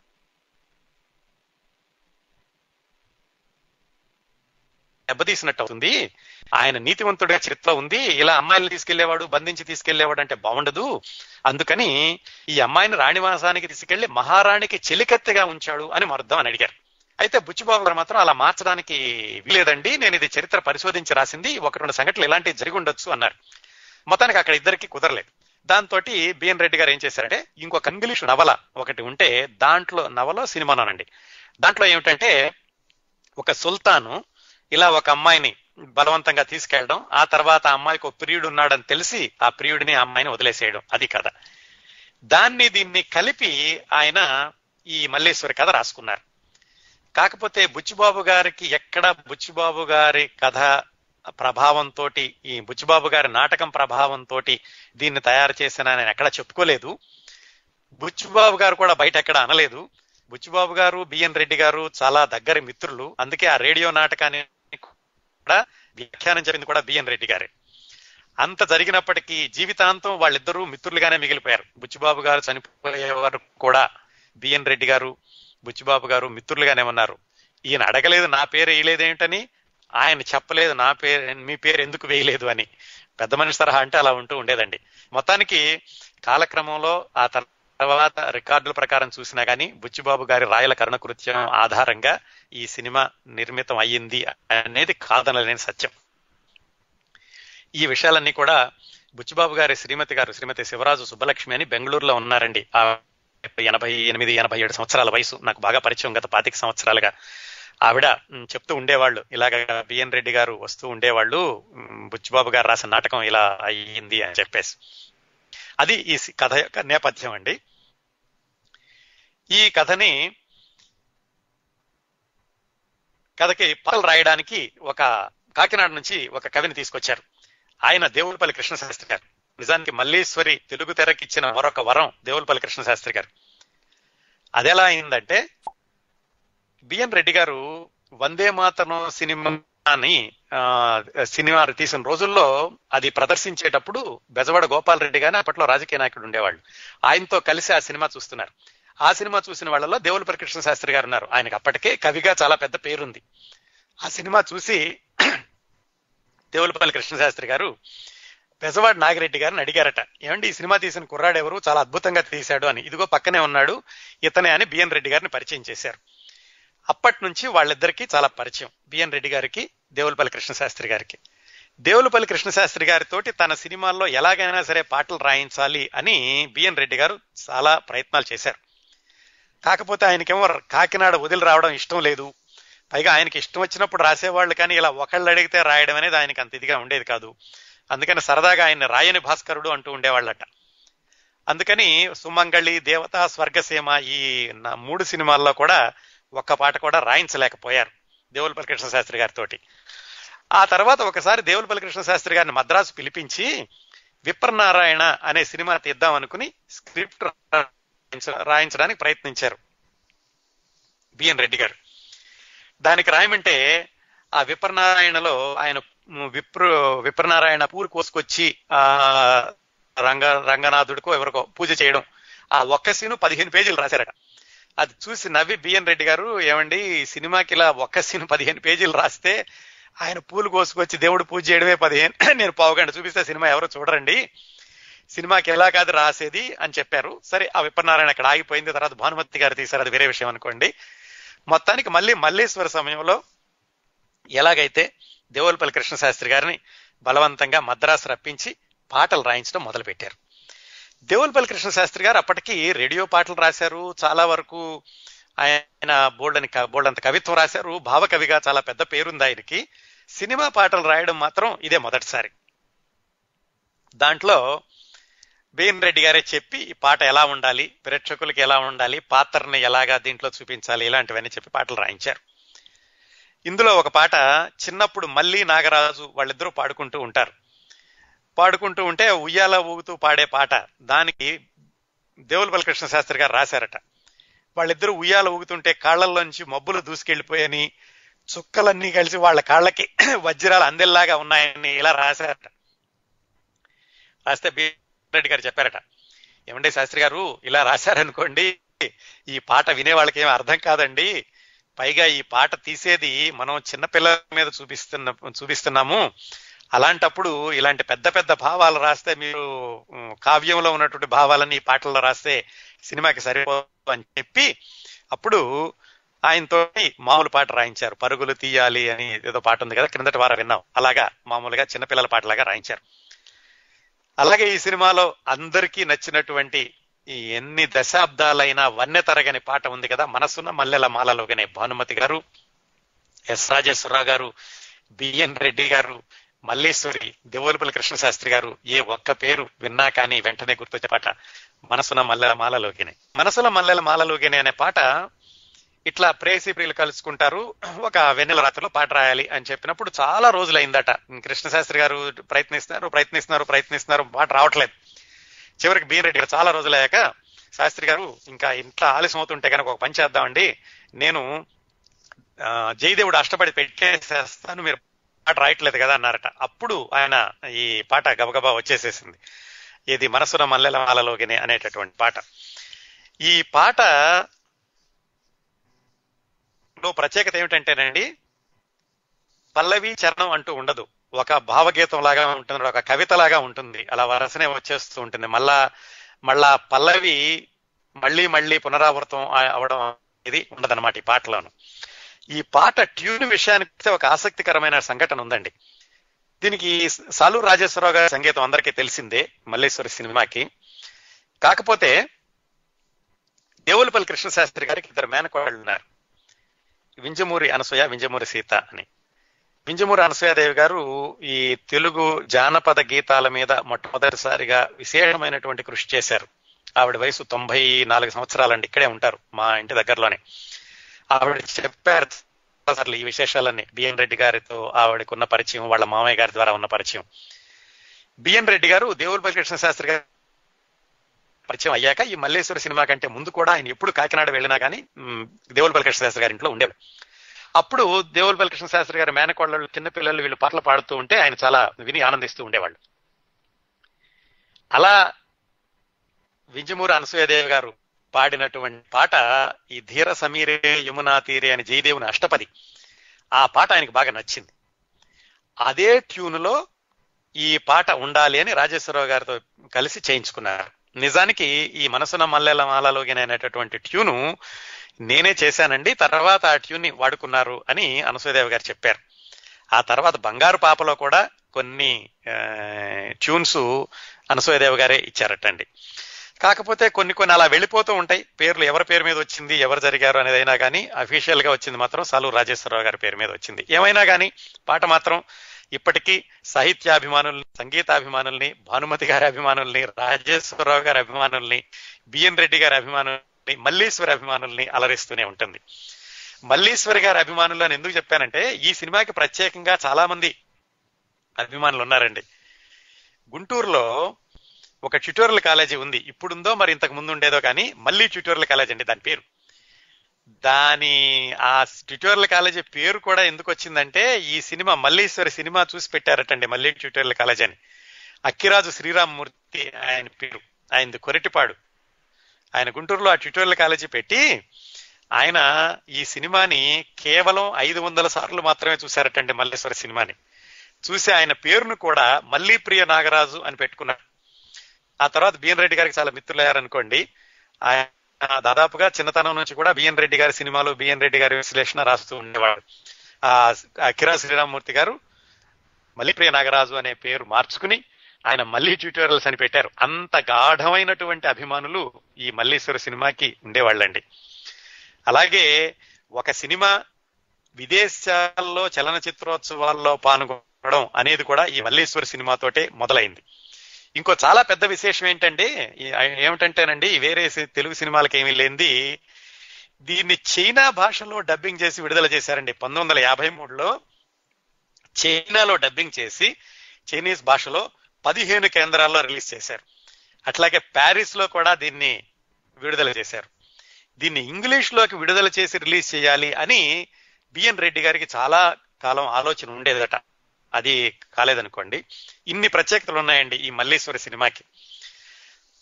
Speaker 1: దెబ్బతీసినట్టు అవుతుంది. ఆయన నీతివంతుడిగా చరిత్ర ఉంది. ఇలా అమ్మాయిని తీసుకెళ్ళేవాడు బంధించి తీసుకెళ్ళేవాడు అంటే బాగుండదు అందుకని ఈ అమ్మాయిని రాణివాసానికి తీసుకెళ్ళి మహారాణికి చెలికత్తెగా ఉంచాడు అని మరుద్దాం అని అడిగారు. అయితే బుచ్చిబాబు గారు మాత్రం అలా మార్చడానికి వీలేదండి నేను ఇది చరిత్ర పరిశోధించి రాసింది. ఒక రెండు సంఘటనలు ఇలాంటివి జరిగి ఉండొచ్చు అన్నారు. మొత్తానికి అక్కడ ఇద్దరికి కుదరలేదు. దాంతో బిఎన్ రెడ్డి గారు ఏం చేశారంటే ఇంకొక ఇంగ్లీష్ నవల ఒకటి ఉంటే దాంట్లో నవల సినిమానండి దాంట్లో ఏమిటంటే ఒక సుల్తాను ఇలా ఒక అమ్మాయిని బలవంతంగా తీసుకెళ్ళడం ఆ తర్వాత ఆ అమ్మాయికి ఒక ప్రియుడు ఉన్నాడని తెలిసి ఆ ప్రియుడిని ఆ అమ్మాయిని వదిలేసేయడం అది కథ. దాన్ని దీన్ని కలిపి ఆయన ఈ మల్లేశ్వరి కథ రాసుకున్నారు. కాకపోతే బుచ్చిబాబు గారికి ఎక్కడ బుచ్చిబాబు గారి కథ ప్రభావంతో ఈ బుచ్చిబాబు గారి నాటకం ప్రభావంతో దీన్ని తయారు చేసిన నేను ఎక్కడ చెప్పుకోలేదు. బుచ్చిబాబు గారు కూడా బయట ఎక్కడ అనలేదు. బుచ్చిబాబు గారు బిఎన్ రెడ్డి గారు చాలా దగ్గరి మిత్రులు. అందుకే ఆ రేడియో నాటకాన్ని కూడా వ్యాఖ్యానం చెప్పింది కూడా బిఎన్ రెడ్డి గారే. అంత జరిగినప్పటికీ జీవితాంతం వాళ్ళిద్దరూ మిత్రులుగానే మిగిలిపోయారు. బుచ్చిబాబు గారు చనిపోయే వరకు కూడా బిఎన్ రెడ్డి గారు బుచ్చిబాబు గారు మిత్రులుగానే ఉన్నారు. ఈయన అడగలేదు నా పేరు వేయలేదేంటని ఆయన చెప్పలేదు నా పేరు మీ పేరు ఎందుకు వేయలేదు అని. పెద్ద మనిషి తరహా అంటే అలా ఉంటూ ఉండేదండి. మొత్తానికి కాలక్రమంలో ఆ తర్వాత రికార్డుల ప్రకారం చూసినా కానీ బుచ్చిబాబు గారి రాయల కరుణ కృత్యం ఆధారంగా ఈ సినిమా నిర్మితం అయ్యింది అనేది కాదనలేని సత్యం. ఈ విషయాలన్నీ కూడా బుచ్చిబాబు గారి శ్రీమతి గారు శ్రీమతి శివరాజు సుబ్బలక్ష్మి అని బెంగళూరులో ఉన్నారండి. ఆ ఎనభై ఎనిమిది ఎనభై ఏడు సంవత్సరాల వయసు. నాకు బాగా పరిచయం గత పాతిక సంవత్సరాలుగా. ఆవిడ చెప్తూ ఉండేవాళ్ళు. ఇలాగ బిఎన్ రెడ్డి గారు వస్తూ ఉండేవాళ్ళు. బుచ్చిబాబు గారు రాసిన నాటకం ఇలా అయ్యింది అని చెప్పేసి. అది ఈ సి- కథ యొక్క నేపథ్యం అండి. ఈ కథని కథకి పాటలు రాయడానికి ఒక కాకినాడ నుంచి ఒక కవిని తీసుకొచ్చారు. ఆయన దేవులపల్లి కృష్ణశాస్త్రి గారు. నిజానికి మల్లీశ్వరి తెలుగు తెరకిచ్చిన మరొక వరం దేవులపల్లి కృష్ణశాస్త్రి గారు. అదెలా అయిందంటే బిఎన్ రెడ్డి గారు వందే మాతరం సినిమా అని సినిమా తీసిన రోజుల్లో అది ప్రదర్శించేటప్పుడు బెజవాడ గోపాల్ రెడ్డి గాని అప్పట్లో రాజకీయ నాయకుడు ఉండేవాళ్ళు. ఆయనతో కలిసి ఆ సినిమా చూస్తున్నారు. ఆ సినిమా చూసిన వాళ్ళలో దేవులపల్లి ప్రకృష్ణ శాస్త్రి గారు ఉన్నారు. ఆయనకు అప్పటికే కవిగా చాలా పెద్ద పేరుంది. ఆ సినిమా చూసి దేవులపల్లి కృష్ణ శాస్త్రి గారు బెజవాడ నాగిరెడ్డి గారిని అడిగారట ఏమండి ఈ సినిమా తీసిన కుర్రాడు ఎవరు? చాలా అద్భుతంగా తీశాడు అని. ఇదిగో పక్కనే ఉన్నాడు. ఇతనే అని బిఎన్ రెడ్డి గారిని పరిచయం చేశారు. అప్పటి నుంచి వాళ్ళిద్దరికీ చాలా పరిచయం. బిఎన్ రెడ్డి గారికి దేవులపల్లి కృష్ణశాస్త్రి గారికి. దేవులపల్లి కృష్ణశాస్త్రి గారితోటి తన సినిమాల్లో ఎలాగైనా సరే పాటలు రాయించాలి అని బిఎన్ రెడ్డి గారు చాలా ప్రయత్నాలు చేశారు. కాకపోతే ఆయనకేమో కాకినాడ వదిలి రావడం ఇష్టం లేదు. పైగా ఆయనకి ఇష్టం వచ్చినప్పుడు రాసేవాళ్ళు కానీ ఇలా ఒకళ్ళు అడిగితే రాయడం అనేది ఆయనకి అంత ఇదిగా ఉండేది కాదు. అందుకని సరదాగా ఆయన రాయని భాస్కరుడు అంటూ ఉండేవాళ్ళట. అందుకని సుమంగళి దేవత స్వర్గసీమ ఈ మూడు సినిమాల్లో కూడా ఒక్క పాట కూడా రాయించలేకపోయారు దేవులపల్లి కృష్ణ శాస్త్రి గారితోటి. ఆ తర్వాత ఒకసారి దేవులపల్లి కృష్ణ శాస్త్రి గారిని మద్రాసు పిలిపించి విప్రనారాయణ అనే సినిమా తీద్దాం అనుకుని స్క్రిప్ట్ రాయించడానికి ప్రయత్నించారు బిఎన్ రెడ్డి గారు. దానికి రాయమంటే ఆ విప్రనారాయణలో ఆయన విప్రు విప్రనారాయణ పూరు కోసుకొచ్చి ఆ రంగ రంగనాథుడికో ఎవరికో పూజ చేయడం ఆ ఒక్క సీను పదిహేను పేజీలు రాశారట. అది చూసి నవ్వి బిఎన్ రెడ్డి గారు ఏమండి సినిమాకి ఇలా ఒక్క సీన్ పదిహేను పేజీలు రాస్తే ఆయన పూలు కోసుకొచ్చి దేవుడు పూజ చేయడమే పదిహేను. నేను పావుగంట చూపిస్తే సినిమా ఎవరో చూడరండి. సినిమాకి ఎలా కాదు రాసేది అని చెప్పారు. సరే ఆ విప్పనారాయణ అక్కడ ఆగిపోయింది. తర్వాత భానుమతి గారు తీశారు. అది వేరే విషయం అనుకోండి. మొత్తానికి మళ్ళీ మల్లేశ్వర సమయంలో ఎలాగైతే దేవులపల్లి కృష్ణశాస్త్రి గారిని బలవంతంగా మద్రాసు రప్పించి పాటలు రాయించడం మొదలుపెట్టారు. దేవులపల్లి కృష్ణశాస్త్రి గారు అప్పటికి రేడియో పాటలు రాశారు. చాలా వరకు ఆయన బోల్డని బోల్డంత కవిత్వం రాశారు. భావకవిగా చాలా పెద్ద పేరుంది ఆయనకి. సినిమా పాటలు రాయడం మాత్రం ఇదే మొదటిసారి. దాంట్లో బీఎన్ రెడ్డి గారే చెప్పి ఈ పాట ఎలా ఉండాలి ప్రేక్షకులకి ఎలా ఉండాలి పాత్రని ఎలాగా దీంట్లో చూపించాలి ఇలాంటివన్నీ చెప్పి పాటలు రాయించారు. ఇందులో ఒక పాట చిన్నప్పుడు మళ్ళీ నాగరాజు వాళ్ళిద్దరూ పాడుకుంటూ ఉంటారు. పాడుకుంటూ ఉంటే ఉయ్యాల ఊగుతూ పాడే పాట దానికి దేవుల బలకృష్ణ శాస్త్రి గారు రాశారట. వాళ్ళిద్దరూ ఉయ్యాల ఊగుతుంటే కాళ్ళల్లోంచి మబ్బులు దూసుకెళ్ళిపోయని చుక్కలన్నీ కలిసి వాళ్ళ కాళ్ళకి వజ్రాలు అందెల్లాగా ఉన్నాయని ఇలా రాశారట. రాస్తే బి. రెడ్డి గారు చెప్పారట. ఏమండి శాస్త్రి గారు ఇలా రాశారనుకోండి ఈ పాట వినే వాళ్ళకి ఏం అర్థం కాదండి. పైగా ఈ పాట తీసేది మనం చిన్నపిల్లల మీద చూపిస్తున్న చూపిస్తున్నాము. అలాంటప్పుడు ఇలాంటి పెద్ద పెద్ద భావాలు రాస్తే మీరు కావ్యంలో ఉన్నటువంటి భావాలని ఈ పాటల్లో రాస్తే సినిమాకి సరిపోదు అని చెప్పి అప్పుడు ఆయనతో మామూలు పాట రాయించారు. పరుగులు తీయాలి అని ఏదో పాట ఉంది కదా క్రిందటి వారం విన్నాం. అలాగా మామూలుగా చిన్నపిల్లల పాటలాగా రాయించారు. అలాగే ఈ సినిమాలో అందరికీ నచ్చినటువంటి ఈ ఎన్ని దశాబ్దాలైనా వన్నె తరగని పాట ఉంది కదా మనసున్న మల్లెల మాలలోగనే భానుమతి గారు ఎస్ రాజేశ్వరరావు గారు బిఎన్ రెడ్డి గారు మల్లేశ్వరి దేవులపల్లి కృష్ణ శాస్త్రి గారు ఏ ఒక్క పేరు విన్నా కానీ వెంటనే గుర్తొచ్చే పాట మనసున మల్లెల మాలలోకినే మనసుల మల్లెల మాలలోకినే అనే పాట ఇట్లా ప్రేసి ప్రియులు కలుసుకుంటారు. ఒక వెన్నెల రాత్రిలో పాట రాయాలి అని చెప్పినప్పుడు చాలా రోజులైందట. కృష్ణశాస్త్రి గారు ప్రయత్నిస్తున్నారు ప్రయత్నిస్తున్నారు ప్రయత్నిస్తున్నారు పాట రావట్లేదు. చివరికి బీన్ రెడ్డి గారు చాలా రోజులయ్యాక శాస్త్రి గారు ఇంకా ఇంట్లో ఆలస్యం అవుతుంటే కనుక ఒక పని చేద్దామండి. నేను ఆ, జయదేవుడు అష్టపడి పెట్టేసేస్తాను మీరు పాట రాయట్లేదు కదా అన్నారట. అప్పుడు ఆయన ఈ పాట గబగబా వచ్చేసేసింది. ఇది మనసున మల్లెల మాలలోకినే అనేటటువంటి పాట. ఈ పాట లో ప్రత్యేకత ఏమిటంటేనండి పల్లవి చరణం అంటూ ఉండదు. ఒక భావగీతం లాగా ఉంటుంది ఒక కవిత లాగా ఉంటుంది. అలా వరసనే వచ్చేస్తూ ఉంటుంది. మళ్ళా మళ్ళా పల్లవి మళ్ళీ మళ్ళీ పునరావృతం అవడం ఇది ఉండదన్నమాట ఈ పాటలోను. ఈ పాట ట్యూన్ విషయానికి ఒక ఆసక్తికరమైన సంఘటన ఉందండి. దీనికి సాలు రాజేశ్వరరావు గారి సంగీతం అందరికీ తెలిసిందే మల్లేశ్వరి సినిమాకి. కాకపోతే దేవులపల్లి కృష్ణశాస్త్రి గారికి ఇద్దరు మేనకోళ్ళు ఉన్నారు. వింజమూరి అనసూయ వింజమూరి సీత అని. వింజమూరి అనసూయాదేవి గారు ఈ తెలుగు జానపద గీతాల మీద మొట్టమొదటిసారిగా విశేషమైనటువంటి కృషి చేశారు. ఆవిడ వయసు తొంభై నాలుగు సంవత్సరాలండి ఇక్కడే ఉంటారు మా ఇంటి దగ్గరలోనే. ఆవిడ చెప్పారు. అసలు ఈ విశేషాలన్నీ బిఎన్ రెడ్డి గారితో ఆవిడకున్న పరిచయం వాళ్ళ మామయ్య గారి ద్వారా ఉన్న పరిచయం. బిఎన్ రెడ్డి గారు దేవులపల్లి కృష్ణ శాస్త్రి గారు పరిచయం అయ్యాక ఈ మల్లేశ్వర సినిమా కంటే ముందు కూడా ఆయన ఎప్పుడు కాకినాడ వెళ్ళినా కానీ దేవులపల్లి కృష్ణ శాస్త్రి గారి ఇంట్లో ఉండేవాడు. అప్పుడు దేవులపల్లి కృష్ణ శాస్త్రి గారి మేనకోళ్ళు చిన్నపిల్లలు వీళ్ళు పాటలు పాడుతూ ఉంటే ఆయన చాలా విని ఆనందిస్తూ ఉండేవాళ్ళు. అలా వింజమూరు అనసూయదేవి గారు పాడినటువంటి పాట ఈ ధీర సమీరే యమునా తీరే అని జయదేవుని అష్టపది. ఆ పాట ఆయనకు బాగా నచ్చింది. అదే ట్యూన్లో ఈ పాట ఉండాలి అని రాజేశ్వరరావు గారితో కలిసి చేయించుకున్నారు. నిజానికి ఈ మనసున మల్లెల మాలలోగిన అనేటటువంటి ట్యూను నేనే చేశానండి తర్వాత ఆ ట్యూన్ని వాడుకున్నారు అని అనసూయదేవి గారు చెప్పారు. ఆ తర్వాత బంగారు పాపలో కూడా కొన్ని ట్యూన్స్ అనసూయదేవి గారే ఇచ్చారటండి. కాకపోతే కొన్ని కొన్ని అలా వెళ్ళిపోతూ ఉంటాయి. పేర్లు ఎవరి పేరు మీద వచ్చింది ఎవరు జరిగారు అనేది అయినా కానీ అఫీషియల్గా వచ్చింది మాత్రం సాలు రాజేశ్వరరావు గారి పేరు మీద వచ్చింది. ఏమైనా కానీ పాట మాత్రం ఇప్పటికీ సాహిత్యాభిమానుల్ని సంగీతాభిమానుల్ని భానుమతి గారి అభిమానుల్ని రాజేశ్వరరావు గారి అభిమానుల్ని బిఎన్ రెడ్డి గారి అభిమానుల్ని మల్లీశ్వరి అభిమానుల్ని అలరిస్తూనే ఉంటుంది. మల్లీశ్వరి గారి అభిమానులు అని ఎందుకు చెప్పానంటే ఈ సినిమాకి ప్రత్యేకంగా చాలా మంది అభిమానులు ఉన్నారండి. గుంటూరులో ఒక ట్యూటోరియల్ కాలేజీ ఉంది. ఇప్పుడుందో మరి ఇంతకు ముందు ఉండేదో కానీ మళ్ళీ ట్యూటోరియల్ కాలేజీ అండి దాని పేరు. దాని ఆ ట్యూటోరియల్ కాలేజీ పేరు కూడా ఎందుకు వచ్చిందంటే ఈ సినిమా మల్లీశ్వరి సినిమా చూసి పెట్టారటండి మళ్ళీ ట్యూటోరియల్ కాలేజీ అని. అక్కిరాజు శ్రీరామ్మూర్తి ఆయన పేరు. ఆయనది కొరటిపాడు. ఆయన గుంటూరులో ఆ ట్యూటోరియల్ కాలేజీ పెట్టి ఆయన ఈ సినిమాని కేవలం ఐదు వందల సార్లు మాత్రమే చూశారటండి మల్లేశ్వర సినిమాని. చూసి ఆయన పేరును కూడా మల్లీప్రియ నాగరాజు అని పెట్టుకున్నారు. ఆ తర్వాత బిఎన్ రెడ్డి గారికి చాలా మిత్రులయ్యారనుకోండి. ఆయన దాదాపుగా చిన్నతనం నుంచి కూడా బిఎన్ రెడ్డి గారి సినిమాలు బిఎన్ రెడ్డి గారి విశ్లేషణ రాస్తూ ఉండేవాడు. ఆ కిరా శ్రీరామ్మూర్తి గారు మల్లిప్రియ నాగరాజు అనే పేరు మార్చుకుని ఆయన మళ్ళీ ట్యూటోరియల్స్ అని పెట్టారు. అంత గాఢమైనటువంటి అభిమానులు ఈ మల్లీశ్వర సినిమాకి ఉండేవాళ్ళండి. అలాగే ఒక సినిమా విదేశాల్లో చలనచిత్రోత్సవాల్లో పాల్గొనడం అనేది కూడా ఈ మల్లీశ్వర సినిమాతోటే మొదలైంది. ఇంకో చాలా పెద్ద విశేషం ఏంటంటే ఏమిటంటేనండి వేరే తెలుగు సినిమాలకు ఏమీ లేనిది. దీన్ని చైనా భాషలో డబ్బింగ్ చేసి విడుదల చేశారండి పంతొమ్మిది వందల యాభై మూడులో. చైనాలో డబ్బింగ్ చేసి చైనీస్ భాషలో పదిహేను కేంద్రాల్లో రిలీజ్ చేశారు. అట్లాగే ప్యారిస్లో కూడా దీన్ని విడుదల చేశారు. దీన్ని ఇంగ్లీష్లోకి విడుదల చేసి రిలీజ్ చేయాలి అని బిఎన్ రెడ్డి గారికి చాలా కాలం ఆలోచన ఉండేదట. అది కాలేదనుకోండి. ఇన్ని ప్రత్యేకతలు ఉన్నాయండి ఈ మల్లేశ్వరి సినిమాకి.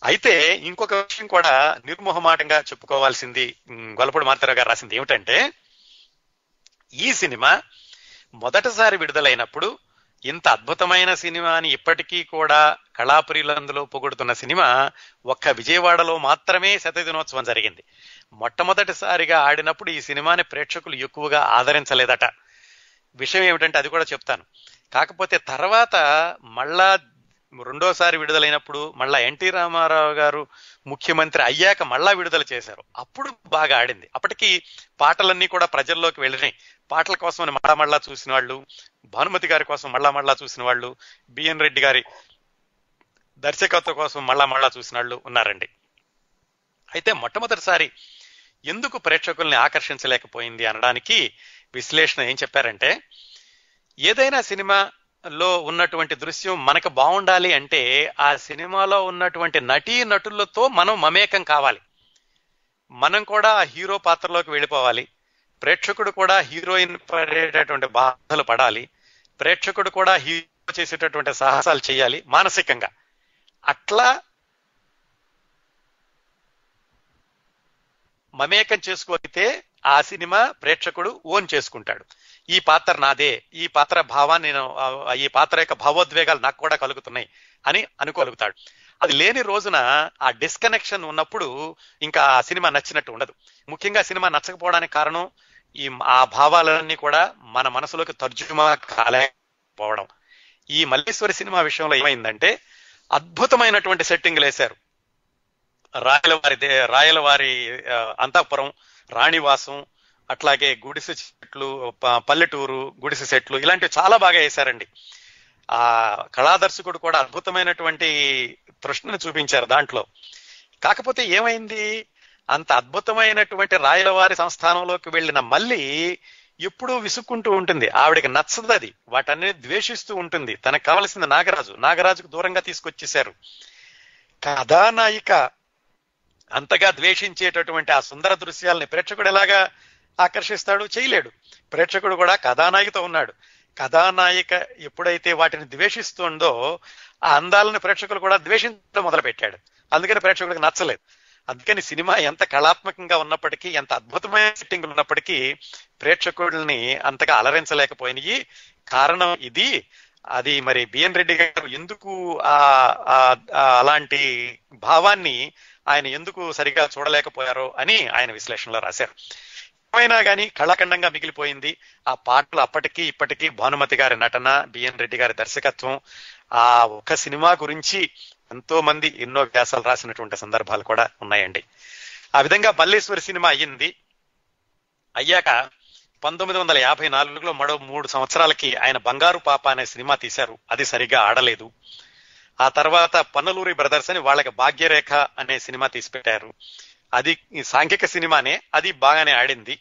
Speaker 1: అయితే ఇంకొక విషయం కూడా నిర్మోహమాటంగా చెప్పుకోవాల్సింది గొల్లపూడి మాతారావు గారు రాసింది ఏమిటంటే ఈ సినిమా మొదటిసారి విడుదలైనప్పుడు ఇంత అద్భుతమైన సినిమాని ఇప్పటికీ కూడా కళాప్రియులందులో పొగుడుతున్న సినిమా ఒక్క విజయవాడలో మాత్రమే శతదినోత్సవం జరిగింది. మొట్టమొదటిసారిగా ఆడినప్పుడు ఈ సినిమాని ప్రేక్షకులు ఎక్కువగా ఆదరించలేదట. విషయం ఏమిటంటే అది కూడా చెప్తాను. కాకపోతే తర్వాత మళ్ళా రెండోసారి విడుదలైనప్పుడు మళ్ళా ఎన్టీ రామారావు గారు ముఖ్యమంత్రి అయ్యాక మళ్ళా విడుదల చేశారు. అప్పుడు బాగా ఆడింది. అప్పటికి పాటలన్నీ కూడా ప్రజల్లోకి వెళ్ళినాయి. పాటల కోసం మళ్ళా మళ్ళా చూసిన వాళ్ళు భానుమతి గారి కోసం మళ్ళా మళ్ళా చూసిన వాళ్ళు బిఎన్ రెడ్డి గారి దర్శకత్వం కోసం మళ్ళా మళ్ళా చూసిన వాళ్ళు ఉన్నారండి. అయితే మొట్టమొదటిసారి ఎందుకు ప్రేక్షకుల్ని ఆకర్షించలేకపోయింది అనడానికి విశ్లేషణ ఏం చెప్పారంటే ఏదైనా సినిమాలో ఉన్నటువంటి దృశ్యం మనకు బాగుండాలి అంటే ఆ సినిమాలో ఉన్నటువంటి నటీ నటులతో మనం మమేకం కావాలి. మనం కూడా ఆ హీరో పాత్రలోకి వెళ్ళిపోవాలి. ప్రేక్షకుడు కూడా హీరోయిన్ పడేటటువంటి బాధలు పడాలి. ప్రేక్షకుడు కూడా హీరో చేసేటటువంటి సాహసాలు చేయాలి మానసికంగా. అట్లా మమేకం చేసుకోగితే ఆ సినిమా ప్రేక్షకుడు ఓన్ చేసుకుంటాడు. ఈ పాత్ర నాదే ఈ పాత్ర భావాన్ని నేను ఈ పాత్ర యొక్క భావోద్వేగాలు నాకు కూడా కలుగుతున్నాయి అని అనుకోగలుగుతాడు. అది లేని రోజున ఆ డిస్కనెక్షన్ ఉన్నప్పుడు ఇంకా ఆ సినిమా నచ్చినట్టు ఉండదు. ముఖ్యంగా సినిమా నచ్చకపోవడానికి కారణం ఈ ఆ భావాలన్నీ కూడా మన మనసులోకి తర్జుమా కాలేకపోవడం. ఈ మల్లేశ్వరి సినిమా విషయంలో ఏమైందంటే అద్భుతమైనటువంటి సెట్టింగ్లు వేశారు. రాయలవారి రాయలవారి అంతాపురం రాణివాసం అట్లాగే గుడిసె చెట్లు పల్లెటూరు గుడిసె చెట్లు ఇలాంటివి చాలా బాగా వేశారండి. ఆ కళాదర్శకుడు కూడా అద్భుతమైనటువంటి తృష్ణను చూపించారు దాంట్లో. కాకపోతే ఏమైంది? అంత అద్భుతమైనటువంటి రాయలవారి సంస్థానంలోకి వెళ్ళిన మళ్ళీ ఎప్పుడూ విసుక్కుంటూ ఉంటుంది. ఆవిడకి నచ్చదు అది. వాటన్ని ద్వేషిస్తూ ఉంటుంది. తనకు కావలసింది నాగరాజు. నాగరాజుకు దూరంగా తీసుకొచ్చేశారు. కథానాయిక అంతగా ద్వేషించేటటువంటి ఆ సుందర దృశ్యాలని ప్రేక్షకుడు ఎలాగా ఆకర్షిస్తాడు చేయలేడు. ప్రేక్షకుడు కూడా కథానాయికతో ఉన్నాడు. కథానాయిక ఎప్పుడైతే వాటిని ద్వేషిస్తుందో ఆ అందాలను ప్రేక్షకులు కూడా ద్వేషించడం మొదలుపెట్టాడు. అందుకని ప్రేక్షకులకు నచ్చలేదు. అందుకని సినిమా ఎంత కళాత్మకంగా ఉన్నప్పటికీ ఎంత అద్భుతమైన సెట్టింగ్లు ఉన్నప్పటికీ ప్రేక్షకుల్ని అంతగా అలరించలేకపోయినాయి. కారణం ఇది. అది మరి బిఎన్ రెడ్డి గారు ఎందుకు ఆ అలాంటి భావాన్ని ఆయన ఎందుకు సరిగా చూడలేకపోయారో అని ఆయన విశ్లేషణలో రాశారు. ఏమైనా కానీ కళాఖండంగా మిగిలిపోయింది. ఆ పాటలు అప్పటికీ ఇప్పటికీ భానుమతి గారి నటన బిఎన్ రెడ్డి గారి దర్శకత్వం ఆ ఒక సినిమా గురించి ఎంతో మంది ఎన్నో వ్యాసాలు రాసినటువంటి సందర్భాలు కూడా ఉన్నాయండి. ఆ విధంగా బల్లేశ్వరి సినిమా అయ్యింది. అయ్యాక పంతొమ్మిది వందల యాభై నాలుగులో మరో మూడు సంవత్సరాలకి ఆయన బంగారు పాప అనే సినిమా తీశారు. అది సరిగా ఆడలేదు. ఆ తర్వాత పన్నలూరి బ్రదర్స్ అని వాళ్ళకి భాగ్యరేఖ అనే సినిమా తీసి పెట్టారు అది సాంఘిక సినిమానే అది బాగానే ఆడింది.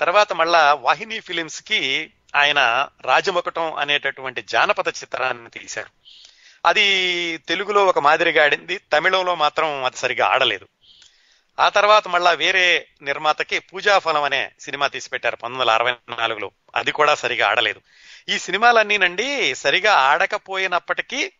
Speaker 1: తర్వాత మళ్ళా వాహిని ఫిలిమ్స్కి ఆయన రాజమొకటం అనేటటువంటి జానపద చిత్రాన్ని తీశారు. అది తెలుగులో ఒక మాదిరిగా ఆడింది తమిళంలో మాత్రం అది సరిగా ఆడలేదు. ఆ తర్వాత మళ్ళా వేరే నిర్మాతకి పూజాఫలం అనే సినిమా తీసిపెట్టారు పంతొమ్మిది వందల అరవై నాలుగులో. అది కూడా సరిగా ఆడలేదు. ఈ సినిమాలన్నీనండి సరిగా ఆడకపోయినప్పటికీ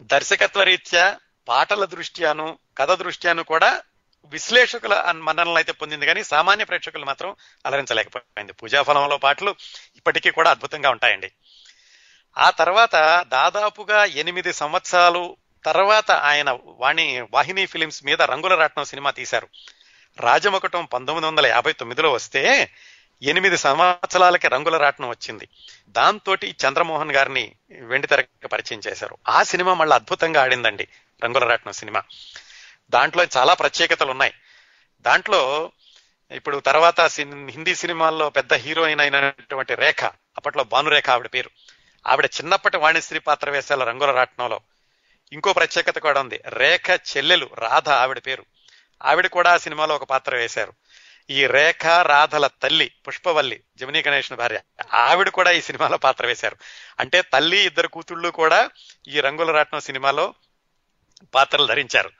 Speaker 1: దర్శకత్వ రీత్యా పాటల దృష్ట్యాను కథ దృష్ట్యాను కూడా విశ్లేషకుల మన్ననలు అయితే పొందింది. కానీ సామాన్య ప్రేక్షకులు మాత్రం అలరించలేకపోయింది. పూజాఫలంలో పాటలు ఇప్పటికీ కూడా అద్భుతంగా ఉంటాయండి. ఆ తర్వాత దాదాపుగా ఎనిమిది సంవత్సరాలు తర్వాత ఆయన వాణి వాహిని ఫిలిమ్స్ మీద రంగుల రాట్నం సినిమా తీశారు. రాజమొకటం పంతొమ్మిది వందల యాభై తొమ్మిదిలో వస్తే ఎనిమిది సంవత్సరాలకి రంగుల రాట్నం వచ్చింది. దాంతో చంద్రమోహన్ గారిని వెండితెరకు పరిచయం చేశారు. ఆ సినిమా మళ్ళీ అద్భుతంగా ఆడిందండి. రంగుల రాట్నం సినిమా. దాంట్లో చాలా ప్రత్యేకతలు ఉన్నాయి. దాంట్లో ఇప్పుడు తర్వాత హిందీ సినిమాల్లో పెద్ద హీరోయిన్ అయినటువంటి రేఖ అప్పట్లో భానురేఖ ఆవిడ పేరు. ఆవిడ చిన్నప్పటి వాణిశ్రీ పాత్ర వేశాల రంగుల రాట్నంలో. ఇంకో ప్రత్యేకత కూడా ఉంది. రేఖ చెల్లెలు రాధ ఆవిడ పేరు. ఆవిడ కూడా ఆ సినిమాలో ఒక పాత్ర వేశారు. ఈ రేఖ రాధల తల్లి పుష్పవల్లి జమినీ గణేష్ భార్య ఆవిడ కూడా ఈ సినిమాలో పాత్ర వేశారు. అంటే తల్లి ఇద్దరు కూతుళ్ళు కూడా ఈ రంగుల రాట్నం సినిమాలో పాత్రలు ధరించారు.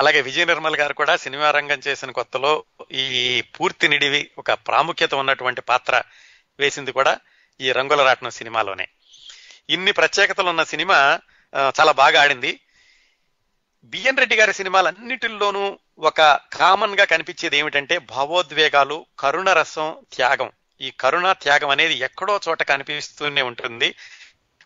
Speaker 1: అలాగే విజయ నిర్మల్ గారు కూడా సినిమా రంగం చేసిన కొత్తలో ఈ పూర్తి నిడివి ఒక ప్రాముఖ్యత ఉన్నటువంటి పాత్ర వేసింది కూడా ఈ రంగుల రాట్నం సినిమాలోనే. ఇన్ని ప్రత్యేకతలు ఉన్న సినిమా చాలా బాగా ఆడింది. బిఎన్ రెడ్డి గారి సినిమాలన్నిటిల్లోనూ ఒక కామన్గా కనిపించేది ఏమిటంటే భావోద్వేగాలు కరుణ రసం త్యాగం. ఈ కరుణ త్యాగం అనేది ఎక్కడో చోట కనిపిస్తూనే ఉంటుంది.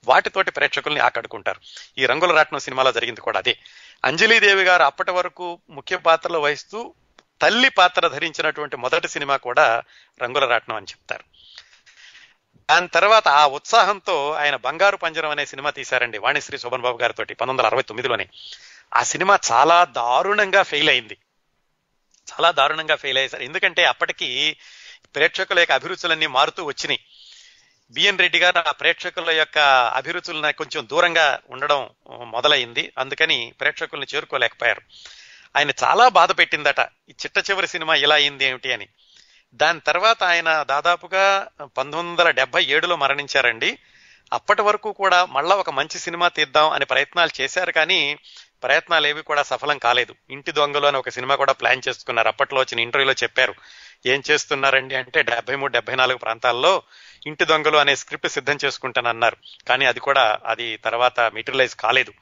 Speaker 1: వాటితోటి ప్రేక్షకుల్ని ఆకట్టుకుంటారు. ఈ రంగుల రాట్నం సినిమాలో జరిగింది కూడా అదే. అంజలీదేవి గారు అప్పటి వరకు ముఖ్య పాత్రలు వహిస్తూ తల్లి పాత్ర ధరించినటువంటి మొదటి సినిమా కూడా రంగుల రాట్నం అని చెప్తారు. దాని తర్వాత ఆ ఉత్సాహంతో ఆయన బంగారు పంజరం అనే సినిమా తీశారండి వాణిశ్రీ శోభన్ బాబు గారితో పంతొమ్మిది వందల అరవై తొమ్మిదిలోనే. ఆ సినిమా చాలా దారుణంగా ఫెయిల్ అయింది. చాలా దారుణంగా ఫెయిల్ అయ్యేసారు ఎందుకంటే అప్పటికి ప్రేక్షకుల యొక్క అభిరుచులన్నీ మారుతూ వచ్చినాయి. బిఎన్ రెడ్డి గారు ఆ ప్రేక్షకుల యొక్క అభిరుచులను కొంచెం దూరంగా ఉండడం మొదలైంది. అందుకని ప్రేక్షకుల్ని చేరుకోలేకపోయారు. ఆయన చాలా బాధ పెట్టిందట. ఈ చిట్ట చివరి సినిమా ఇలా అయింది ఏమిటి అని. దాని తర్వాత ఆయన దాదాపుగా పంతొమ్మిది వందల డెబ్బై ఏడులో మరణించారండి. అప్పటి వరకు కూడా మళ్ళా ఒక మంచి సినిమా తీద్దాం అని ప్రయత్నాలు చేశారు కానీ ప్రయత్నాలు ఏవి కూడా సఫలం కాలేదు. ఇంటి దొంగలు అని ఒక సినిమా కూడా ప్లాన్ చేసుకున్నారు. అప్పట్లో వచ్చిన ఇంటర్వ్యూలో చెప్పారు. ఏం చేస్తున్నారండి అంటే డెబ్బై మూడు డెబ్బై నాలుగు ప్రాంతాల్లో ఇంటి దొంగలు అనే స్క్రిప్ట్ సిద్ధం చేసుకుంటానన్నారు. కానీ అది కూడా అది తర్వాత మెటీరియలైజ్ కాలేదు.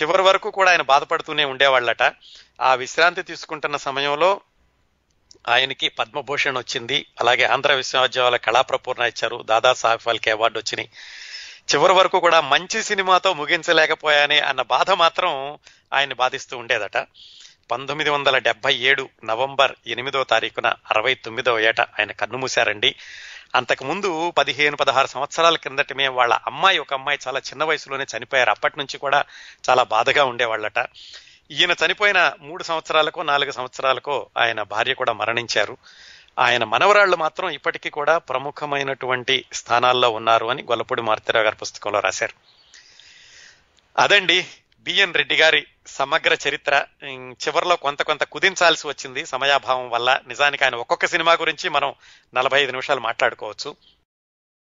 Speaker 1: చివరి వరకు కూడా ఆయన బాధపడుతూనే ఉండేవాళ్ళట. ఆ విశ్రాంతి తీసుకుంటున్న సమయంలో ఆయనకి పద్మభూషణ్ వచ్చింది. అలాగే ఆంధ్ర విశ్వవిద్యాలయ కళాప్రపూర్ణ ఇచ్చారు. దాదాసాహెబ్ ఫాల్కే అవార్డు వచ్చినాయి. చివరి వరకు కూడా మంచి సినిమాతో ముగించలేకపోయానే అన్న బాధ మాత్రం ఆయన్ని బాధిస్తూ ఉండేదట. పంతొమ్మిది వందల డెబ్బై ఏడు నవంబర్ ఎనిమిదో తారీఖున అరవై తొమ్మిదో ఏట ఆయన కన్నుమూశారండి అంతకుముందు పదిహేను పదహారు సంవత్సరాల కిందటమే వాళ్ళ అమ్మాయి ఒక అమ్మాయి చాలా చిన్న వయసులోనే చనిపోయారు. అప్పటి నుంచి కూడా చాలా బాధగా ఉండేవాళ్ళట. ఈయన చనిపోయిన మూడు సంవత్సరాలకో నాలుగు సంవత్సరాలకో ఆయన భార్య కూడా మరణించారు. ఆయన మనవరాళ్ళు మాత్రం ఇప్పటికీ కూడా ప్రముఖమైనటువంటి స్థానాల్లో ఉన్నారు అని గొల్లపూడి మారుతిరావు గారి పుస్తకంలో రాశారు. అదండి బిఎన్ రెడ్డి గారి సమగ్ర చరిత్ర చివరిలో కొంత కొంత కుదించాల్సి వచ్చింది సమయాభావం వల్ల. నిజానికి ఆయన ఒక్కొక్క సినిమా గురించి మనం నలభై ఐదు నిమిషాలు మాట్లాడుకోవచ్చు.